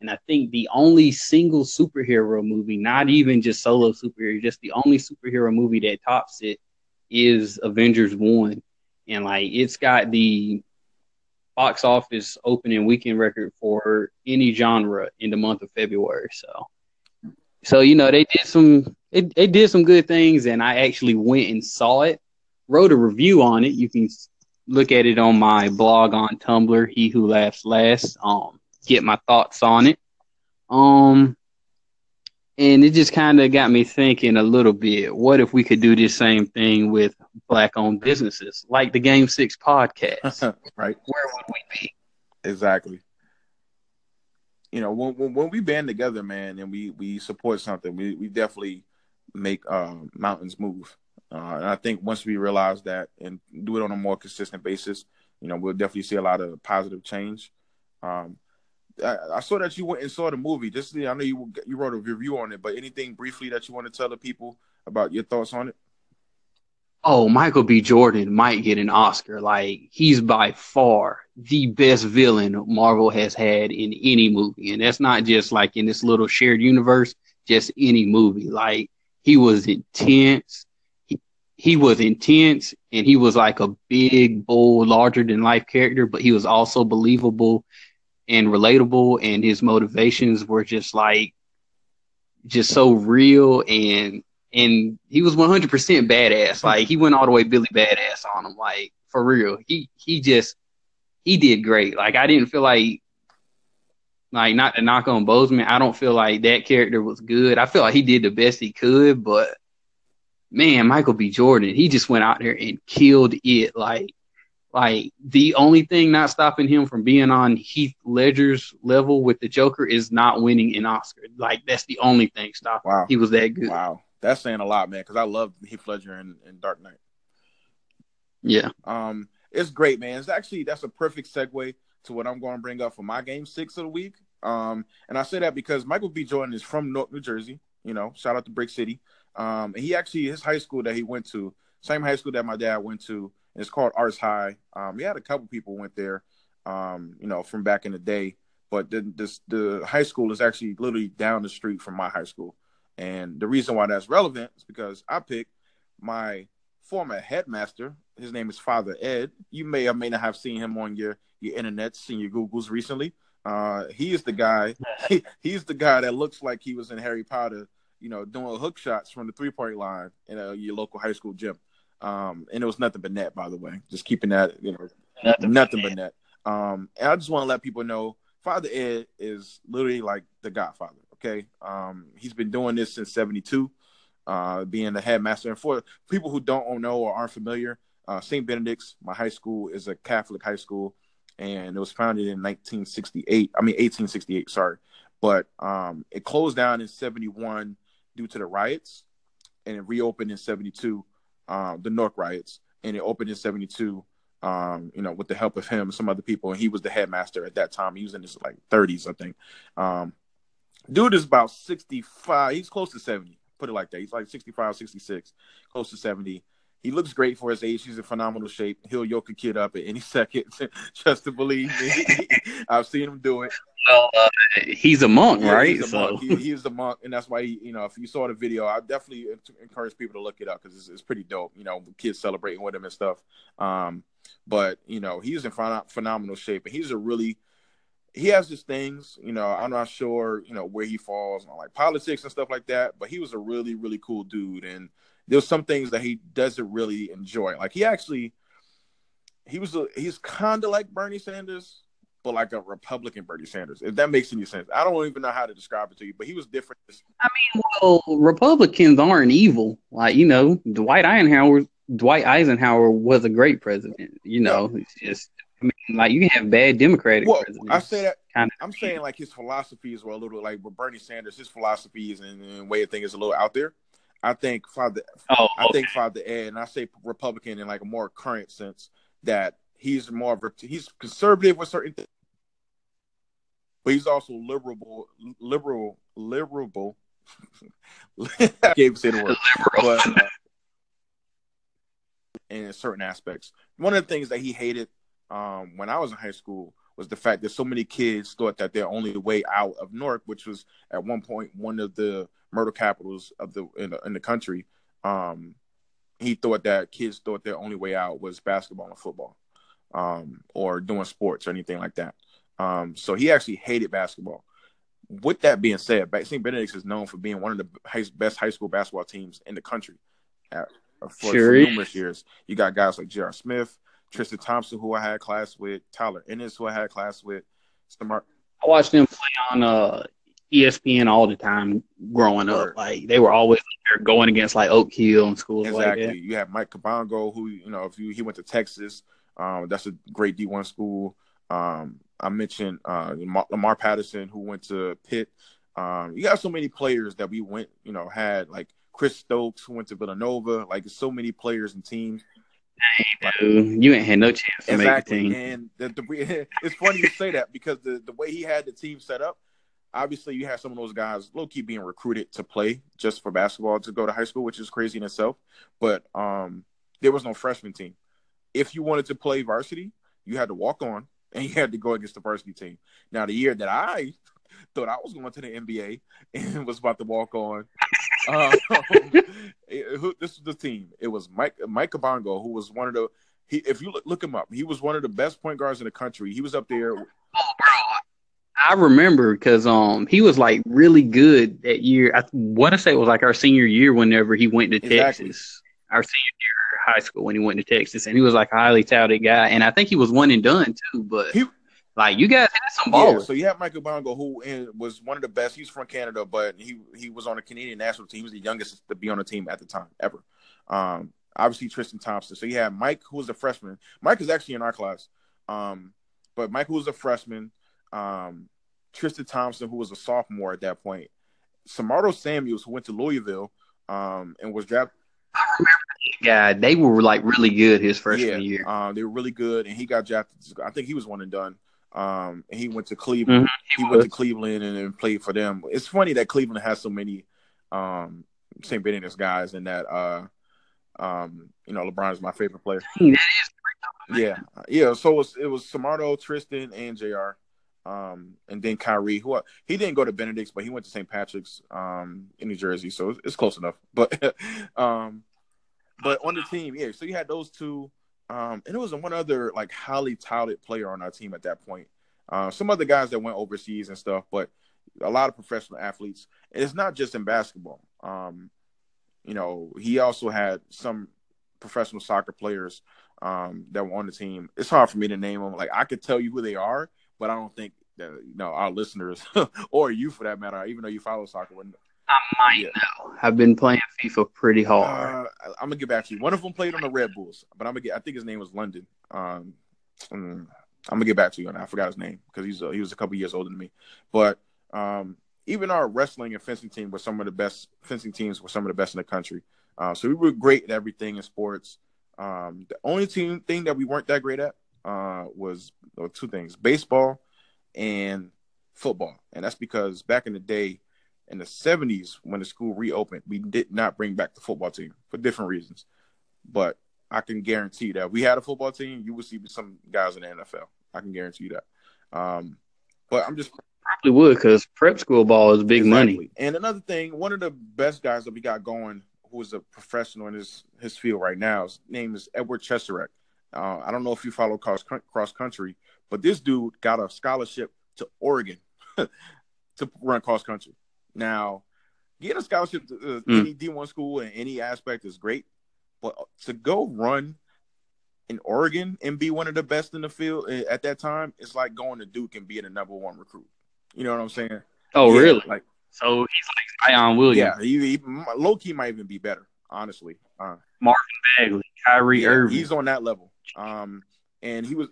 And I think the only single superhero movie, not even just solo superhero, just the only superhero movie that tops it is Avengers 1. And like it's got the box office opening weekend record for any genre in the month of February. So so you know they did some it, did some good things, and I actually went and saw it, wrote a review on it. You can look at it on my blog on Tumblr, He Who Laughs Last. Um, get my thoughts on it. Um, and it just kind of got me thinking a little bit. What if we could do the same thing with black-owned businesses, like the Game Six podcast? right. Where would we be? Exactly you know, when, when, when we band together, man, and we we support something, we we definitely make uh, mountains move. Uh, and I think once we realize that and do it on a more consistent basis, you know, we'll definitely see a lot of positive change. Um, I, I, saw that you went and saw the movie. Just I know you you wrote a review on it, but anything briefly that you want to tell the people about your thoughts on it? oh, Michael B. Jordan might get an Oscar. Like he's by far the best villain Marvel has had in any movie. And that's not just like in this little shared universe, just any movie. Like he was intense. He, he was intense and he was like a big, bold, larger than life character, but he was also believable and relatable. And his motivations were just like, just so real and and he was 100% badass. Like he went all the way Billy badass on him. Like for real, he he just he did great. Like I didn't feel like like not to knock on Boseman, I don't feel like that character was good. I feel like he did the best he could, but man, Michael B. Jordan, he just went out there and killed it. Like, like the only thing not stopping him from being on Heath Ledger's level with the Joker is not winning an Oscar. Like that's the only thing stopping. Wow. He was that good. Wow, that's saying a lot, man. Because I love Heath Ledger in, in Dark Knight. Yeah. Um, it's great, man. It's actually that's a perfect segue to what I'm going to bring up for my game six of the week. Um, and I say that because Michael B. Jordan is from Newark, New Jersey. You know, shout out to Brick City. Um, and he actually his high school that he went to, same high school that my dad went to. It's called Arts High. Um, he had a couple people went there, um, you know, from back in the day. But the this, the high school is actually literally down the street from my high school. And the reason why that's relevant is because I picked my former headmaster. His name is Father Ed. You may or may not have seen him on your your internets and your Googles recently. Uh, he is the guy. He, he's the guy that looks like he was in Harry Potter. You know, doing hook shots from the three point line in a, your local high school gym. Um, and it was nothing but net, by the way. Just keeping that, you know, nothing, nothing but net. Um, and I just want to let people know Father Ed is literally like the Godfather. Okay, um, he's been doing this since '72, uh, being the headmaster. And for people who don't know or aren't familiar, uh, St. Benedict's, my high school, is a Catholic high school, and it was founded in 1968. I mean 1868. Sorry, but um, it closed down in '71 due to the riots, and it reopened in '72 um, the Newark riots, and it opened in '72. Um, you know, with the help of him some other people, and he was the headmaster at that time. He was in his like 30s, I think. Um, dude is about 65. He's close to 70. Put it like that. He's like 65, 66, close to 70. He looks great for his age. He's in phenomenal shape. He'll yoke a kid up at any second, just to believe me. I've seen him do it. Well, uh, he's a monk, Yeah, right? He's a so monk. He, he's the monk, and that's why he, you know, if you saw the video, I definitely encourage people to look it up because it's, it's pretty dope. You know, kids celebrating with him and stuff. Um, but you know, he's in phen- phenomenal shape, and he's a really he has his things. You know, I'm not sure, you know, where he falls on like politics and stuff like that. But he was a really, really cool dude, and there's some things that he doesn't really enjoy. Like he actually, he was a, he's kind of like Bernie Sanders, but like a Republican Bernie Sanders. If that makes any sense, I don't even know how to describe it to you. But he was different. I mean, well, Republicans aren't evil. Like you know, Dwight Eisenhower. Dwight Eisenhower was a great president. You know, it's just I mean, like you can have bad Democratic Well, presidents. I say that kind I'm saying like his philosophies were a little like with Bernie Sanders, his philosophies and, and way of thinking is a little out there. I think Father, Oh, I think Father Ed, and I say Republican in like a more current sense that he's more of a, he's conservative with certain things, but he's also liberal, liberal, liberal. I can't even say the word, but uh, in certain aspects, one of the things that he hated um, when I was in high school was the fact that so many kids thought that their only way out of Newark, which was at one point one of the murder capitals of the in the, in the country, um, he thought that kids thought their only way out was basketball and football, um, or doing sports or anything like that. Um, so he actually hated basketball. With that being said, St. Benedict's is known for being one of the high, best high school basketball teams in the country at, for, Sure numerous years. You got guys like J.R. Smith, Tristan Thompson, who I had class with, Tyler Ennis, who I had class with. Smart. I watched them play on uh, ESPN all the time growing up. Like they were always going against like Oak Hill and schools Exactly. like that. You have Mike Kabongo, who you know, if you he went to Texas, um, that's a great D one school. Um, I mentioned uh, Lamar, Lamar Patterson, who went to Pitt. Um, you got so many players that we went, you know, had like Chris Stokes, who went to Villanova. Like so many players and teams. Dude, you ain't had no chance to make the Exactly. team. And the, the, it's funny you say that because the, the way he had the team set up, obviously you had some of those guys low key being recruited to play just for basketball to go to high school, which is crazy in itself. But um, there was no freshman team. If you wanted to play varsity, you had to walk on and you had to go against the varsity team. Now, the year that I thought I was going to the NBA and was about to walk on, um, it- who, this was the team. It was Mike Mike Kabongo, who was one of the. He, if you look, look him up, he was one of the best point guards in the country. He was up there. I remember because um he was like really good that year. I want to say it was like our senior year whenever he went to Exactly. Texas. Our senior year of high school when he went to Texas, and he was like a highly touted guy. And I think he was one and done too. But He- like you guys had some Yeah, so you have Mike Kabongo, who was one of the best. He's from Canada, but he he was on the Canadian national team. He was the youngest to be on the team at the time ever. Um, obviously Tristan Thompson. So you had Mike, who was a freshman. Mike is actually in our class. Um, but Mike, who was a freshman, um, Tristan Thompson, who was a sophomore at that point, Samardo Samuels, who went to Louisville, um, and was drafted. Yeah, they were like really good his freshman yeah, year. Um, they were really good, and he got drafted. I think he was one and done. Um, he went to Cleveland. Mhm, he went to Cleveland and, and played for them. It's funny that Cleveland has so many um St. Benedict's guys, and that uh, um, you know, LeBron is my favorite player. Dang, that is Yeah, yeah. So it was it was Samardo, Tristan, and J.R. Um, and then Kyrie, who he didn't go to Benedict's, but he went to St. Patrick's um in New Jersey, so it's, it's close enough. But um, but on the team, yeah. So you had those two, um, and it was one other like highly touted player on our team at that point. Uh, some other guys that went overseas and stuff, but a lot of professional athletes. And it's not just in basketball. Um, you know, he also had some professional soccer players um, that were on the team. It's hard for me to name them. Like I could tell you who they are, but I don't think that you know our listeners or you for that matter, even though you follow soccer, wouldn't. I might Yeah. know. I've been playing FIFA pretty hard. Uh, I'm gonna get back to you. One of them played on the Red Bulls, but I'm gonna get. I think his name was London. Um, mm, I'm gonna get back to you on that. I forgot his name because he's uh, he was a couple years older than me. But um, even our wrestling and fencing team were some of the best. Fencing teams were some of the best in the country. Uh, so we were great at everything in sports. Um, the only team thing that we weren't that great at uh, was or two things: baseball and football. And that's because back in the day, in the 70s, when the school reopened, we did not bring back the football team for different reasons. But I can guarantee that if we had a football team, you would see some guys in the NFL. I can guarantee you that. Um, but I'm just Probably would because prep school ball is big money. And another thing, one of the best guys that we got going, who is a professional in his his field right now, his name is Edward Cheserek. Uh, I don't know if you follow cross cross country, but this dude got a scholarship to Oregon to run cross country. Now, getting a scholarship to uh, Mm. any D one school in any aspect is great, but to go run in Oregon and be one of the best in the field uh, at that time, it's like going to Duke and being a number one recruit. You know what I'm saying? Oh, Yeah, really? Like So he's like Zion Williams, yeah, he, he low key might even be better, honestly. Uh, Bagley, Kyrie yeah, Irving. he's on that level. Um, and he was.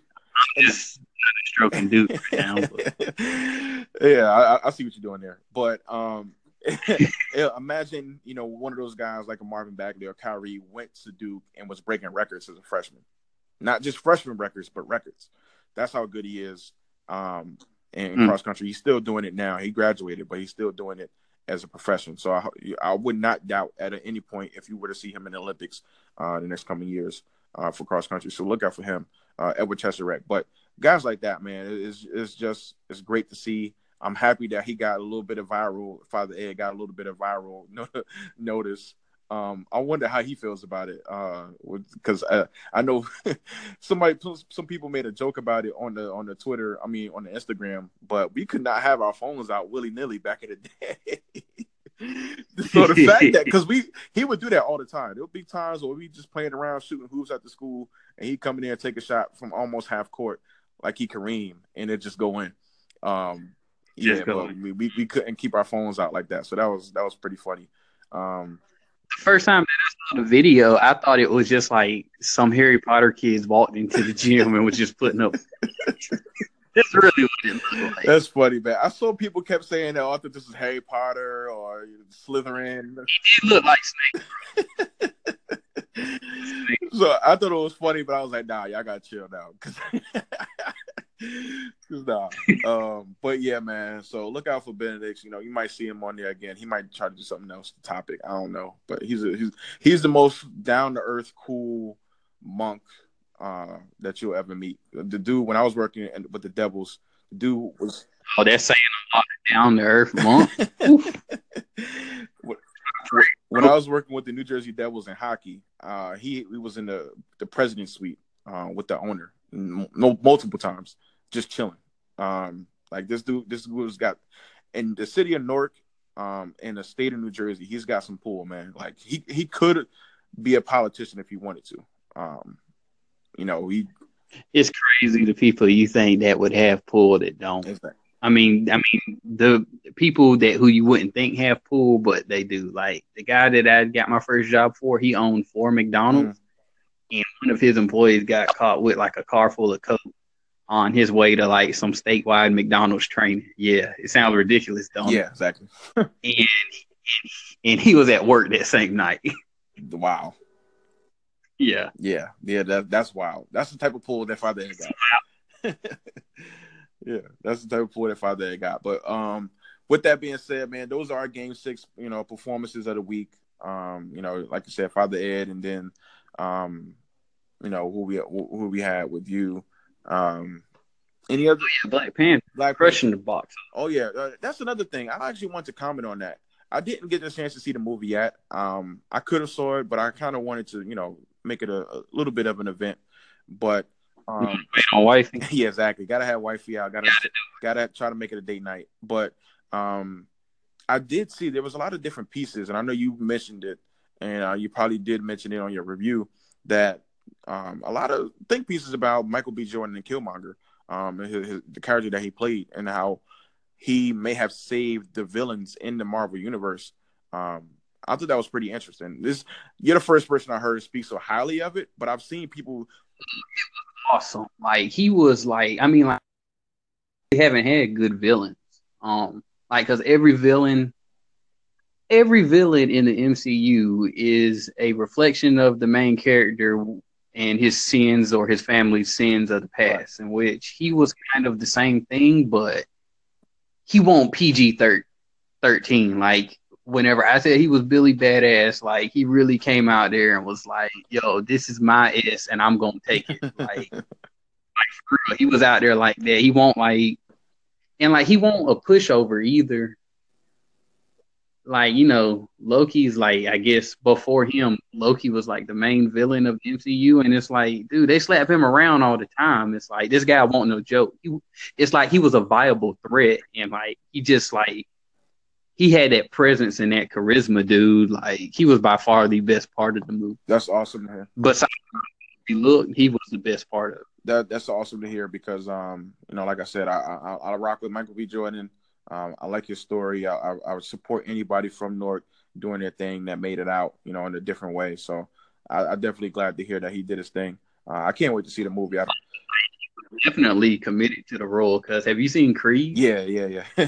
Just stroking Duke right now. But yeah, I, I see what you're doing there, but um, imagine you know one of those guys like a Marvin Bagley or Kyrie went to Duke and was breaking records as a freshman, not just freshman records, but records. That's how good he is. Um, in Mm. cross country, he's still doing it now. He graduated, but he's still doing it as a profession. So I, I would not doubt at any point if you were to see him in the Olympics uh, the next coming years uh, for cross country. So look out for him, uh, Edward Cheserek. But guys like that, man, it's it's just it's great to see. I'm happy that he got a little bit of viral. Father Ed got a little bit of viral notice. Um, I wonder how he feels about it. Because uh, I know somebody, some people made a joke about it on the on the Twitter. I mean, on the Instagram. But we could not have our phones out willy nilly back in the day. so the fact that because we he would do that all the time. There would be times where we just playing around shooting hoops at the school, and he come in there and take a shot from almost half court, like he Kareem, and it just go in. Um, yeah, but we, we we couldn't keep our phones out like that, so that was that was pretty funny. Um, the first time that I saw the video, I thought it was just like some Harry Potter kids walked into the gym and was just putting up. That's really what it looked like. that's funny, man. I saw people kept saying that. Oh, I thought this is Harry Potter or Slytherin. It looked like Snake. so I thought it was funny, but I was like, nah, y'all gotta chill now. Cause, 'cause nah. Um, but yeah, man. So look out for Benedict. You know, you might see him on there again. He might try to do something else. The topic, I don't know. But he's a, he's he's the most down to earth, cool monk uh, that you'll ever meet. The dude, when I was working with the Devils, the dude was Oh, that's saying a lot of down to earth monk. When I was working with the New Jersey Devils in hockey, uh, he, he was in the the president's suite uh, with the owner, no multiple times, just chilling. Um, like this dude, this dude's got in the city of Newark, um, in the state of New Jersey, he's got some pull, man. Like he he could be a politician if he wanted to. Um, you know, he It's crazy the people you think that would have pulled it don't. Like, I mean, I mean the people that who you wouldn't think have pull, but they do. Like the guy that I got my first job for, he owned four McDonald's, mm. and one of his employees got caught with like a car full of coke on his way to like some statewide McDonald's training. Yeah, it sounds ridiculous, don't yeah, it? Yeah, exactly. and and he was at work that same night. Wow. Yeah. Yeah. Yeah. That, that's wild. That's the type of pull that Father Ed got. yeah, that's the type of pull that Father Ed got. But um, with that being said, man, those are our game six, you know, performances of the week. Um, you know, like I said, Father Ed, and then um, you know, who we who we had with you. Um, any other oh, yeah, Black Panther, Black crushing the box. Oh yeah, uh, that's another thing. I actually want to comment on that. I didn't get the chance to see the movie yet. Um, I could have saw it, but I kind of wanted to, you know, make it a, a, little bit of an event. But um, wifey, yeah, exactly. Gotta have wifey out. Gotta gotta try to make it a date night. But um, I did see there was a lot of different pieces, and I know you mentioned it, and uh, you probably did mention it on your review that um, a lot of think pieces about Michael B. Jordan and Killmonger, um, his, his, the character that he played, and how he may have saved the villains in the Marvel universe. Um, I thought that was pretty interesting. This you're the first person I heard speak so highly of it, but I've seen people. Awesome, like he was like I mean like they haven't had good villains, um, like because every villain, every villain in the MCU is a reflection of the main character and his sins or his family's sins of the past, right. in which he was kind of the same thing, but he won't PG thirteen. Like whenever I said he was Billy Badass, like he really came out there and was like, "Yo, this is my S, and I'm gonna take it." like, like he was out there like that. He won't like, and like he won't a pushover either like you know Loki's like I guess before him Loki was like the main villain of MCU and it's like dude they slap him around all the time it's like this guy won't no joke he, it's like he was a viable threat and like he just like he had that presence and that charisma dude like he was by far the best part of the movie that's awesome man but he looked he was the best part of it. that that's awesome to hear because um you know like I said I I, I rock with Michael B Jordan um, I like your story. I, I, I, would support anybody from North doing their thing that made it out, you know, in a different way. So I, am definitely glad to hear that he did his thing. Uh, I can't wait to see the movie. I, definitely committed to the role because have you seen Creed? Yeah, yeah, yeah.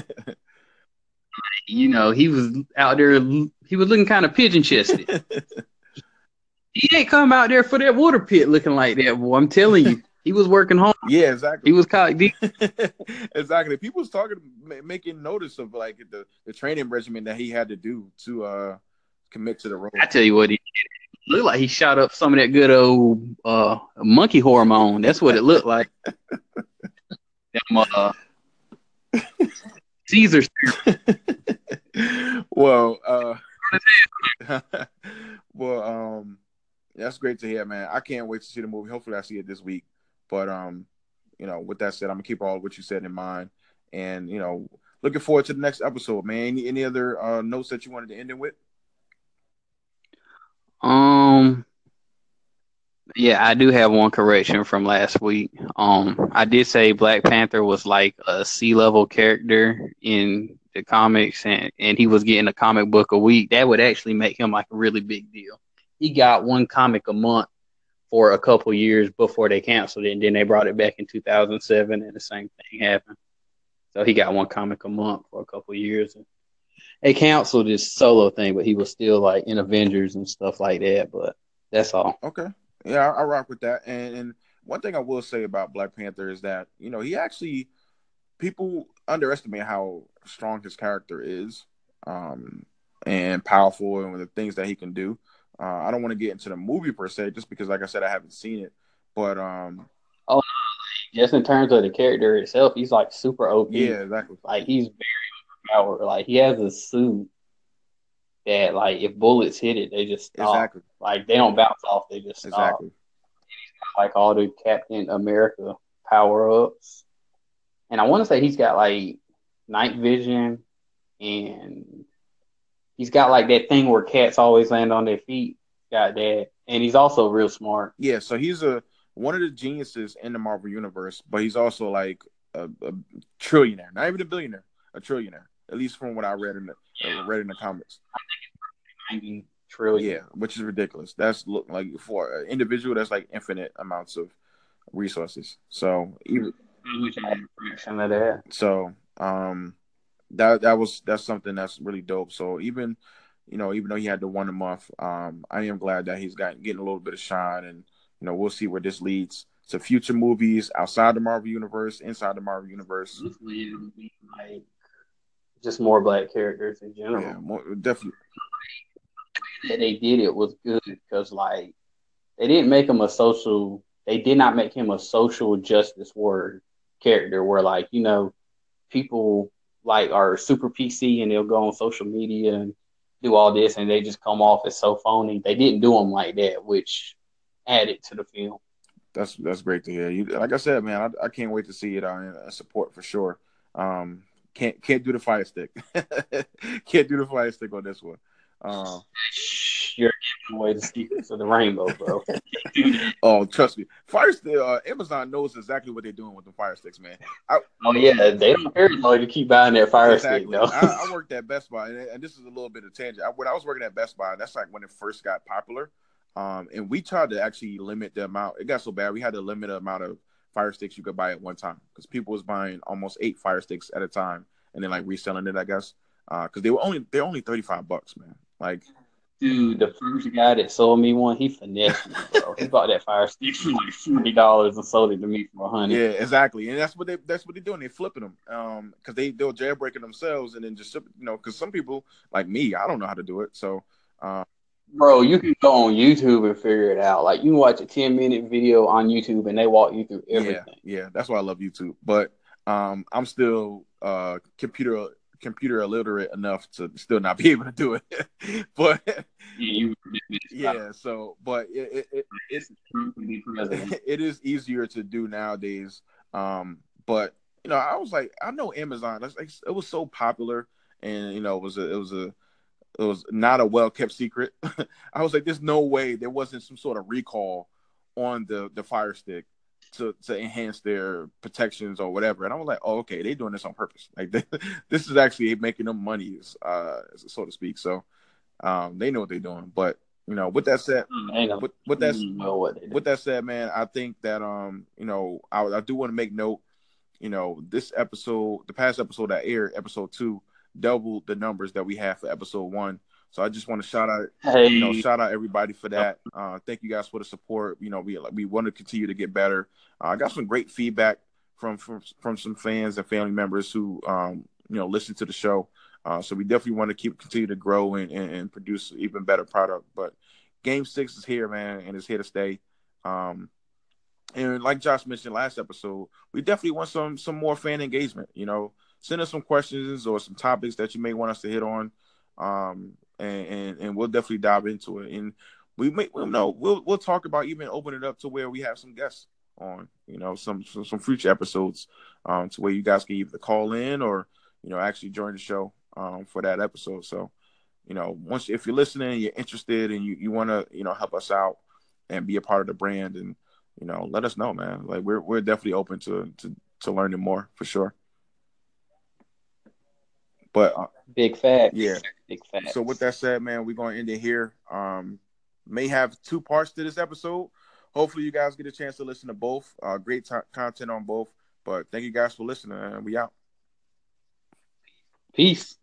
you know, he was out there. He was looking kind of pigeon chested. he ain't come out there for that water pit looking like that, boy. I'm telling you. He was working home. Yeah, exactly. He was caught deep. exactly. People was talking, making notice of like the, the training regimen that he had to do to uh commit to the role. I tell you what, he looked like he shot up some of that good old uh monkey hormone. That's what it looked like. Them, uh, Caesar's. well, uh, well, um, that's great to hear, man. I can't wait to see the movie. Hopefully, I see it this week. But um, you know, with that said, I'm gonna keep all what you said in mind, and you know, looking forward to the next episode, man. Any, any other uh, notes that you wanted to end it with? Um, yeah, I do have one correction from last week. Um, I did say Black Panther was like a C level character in the comics, and and he was getting a comic book a week. That would actually make him like a really big deal. He got one comic a month for a couple years before they canceled it, and then they brought it back in 2007, and the same thing happened. So he got one comic a month for a couple years. And They canceled his solo thing, but he was still like in Avengers and stuff like that. But that's all. Okay, yeah, I, I rock with that. And, and one thing I will say about Black Panther is that you know he actually people underestimate how strong his character is um, and powerful and the things that he can do. Uh, I don't want to get into the movie per se, just because, like I said, I haven't seen it. But um, oh, just in terms of the character itself, he's like super OP. Yeah, exactly. Like he's very overpowered. Like he has a suit that, like, if bullets hit it, they just stop. Exactly. Like they don't bounce off; they just stop. Exactly. like all the Captain America power ups, and I want to say he's got like night vision and he's got like that thing where cats always land on their feet. Got that, and he's also real smart. Yeah, so he's a one of the geniuses in the Marvel universe, but he's also like a, a trillionaire, not even a billionaire, a trillionaire. At least from what I read in the uh, read in the comments. Ninety trillion. Yeah, which is ridiculous. That's look like for an individual, that's like infinite amounts of resources. So even Which I had fraction of that. so um that that was that's something that's really dope. So even you know even though he had the one a month, um I am glad that he's got getting a little bit of shine, and you know we'll see where this leads to future movies outside the Marvel universe, inside the Marvel universe. Hopefully it'll be like just more black characters in general. Yeah, more, definitely. that they did it was good because like they didn't make him a social they did not make him a social justice word character where like you know people like are super pc and they'll go on social media and do all this and they just come off as so phony they didn't do them like that which added to the film That's that's great to hear. You like I said, man, I, I can't wait to see it on uh, support for sure. Um, can't can't do the fire stick. can't do the fire stick on this one. Um, you're giving away the secrets of the rainbow bro oh, trust me, fire stick. Uh, Amazon knows exactly what they're doing with the fire sticks, man. I, oh yeah they don't care though to keep buying their fire stick exactly. though I, I worked at Best Buy, and, and this is a little bit of tangent. I, when I was working at Best Buy, that's like when it first got popular. Um, and we tried to actually limit the amount. It got so bad we had to limit the amount of fire sticks you could buy at one time because people was buying almost eight fire sticks at a time and then like reselling it. I guess Uh because they were only they're only thirty five bucks, man. Like Dude, the first guy that sold me one, he finessed me, bro. he bought that fire stick for like forty dollars and sold it to me for a hundred. yeah, exactly, and that's what they that's what they're doing. They're flipping them um because they they'll jailbreaking themselves and then just you know because some people like me I don't know how to do it so. Uh, Bro, you can go on YouTube and figure it out. Like you can watch a ten minute video on YouTube and they walk you through everything. Yeah, yeah, that's why I love YouTube. But um, I'm still uh computer computer illiterate enough to still not be able to do it. but Yeah, yeah, so but it it, it, it it is easier to do nowadays. Um, but you know, I was like, I know Amazon. It was so popular, and you know, it was a it was a it was not a well kept secret. I was like, there's no way there wasn't some sort of recall on the the Fire Stick to to enhance their protections or whatever. And I was like, oh, okay, they're doing this on purpose. Like this is actually making them money, uh, so to speak. So um, they know what they're doing. But you know, with that said, with, with that with that said, man, I think that um, you know, I, I do want to make note. You know, this episode, the past episode that aired, episode two, doubled the numbers that we had for episode one. So I just want to shout out, Hey, you know, shout out everybody for that. Uh, thank you guys for the support. You know, we we want to continue to get better. Uh, I got some great feedback from from from some fans and family members who um, you know listen to the show. Uh, so we definitely want to keep continue to grow and, and, and produce even better product. But Game Six is here, man, and it's here to stay. Um, and like Josh mentioned last episode, we definitely want some some more fan engagement. You know, send us some questions or some topics that you may want us to hit on, um, and, and and we'll definitely dive into it. And we may you know we'll we'll talk about even open it up to where we have some guests on. You know, some some, some future episodes, um, to where you guys can either call in or you know actually join the show um, for that episode. So, you know, once if you're listening, you're interested, and you you want to you know help us out and be a part of the brand, and you know, let us know, man. Like we're we're definitely open to to to learning more for sure. But uh, big facts. Yeah. big facts. so with that said, man, we're gonna end it here. Um, may have two parts to this episode. Hopefully, you guys get a chance to listen to both. Uh, great t- content on both. But thank you guys for listening, and we out. peace.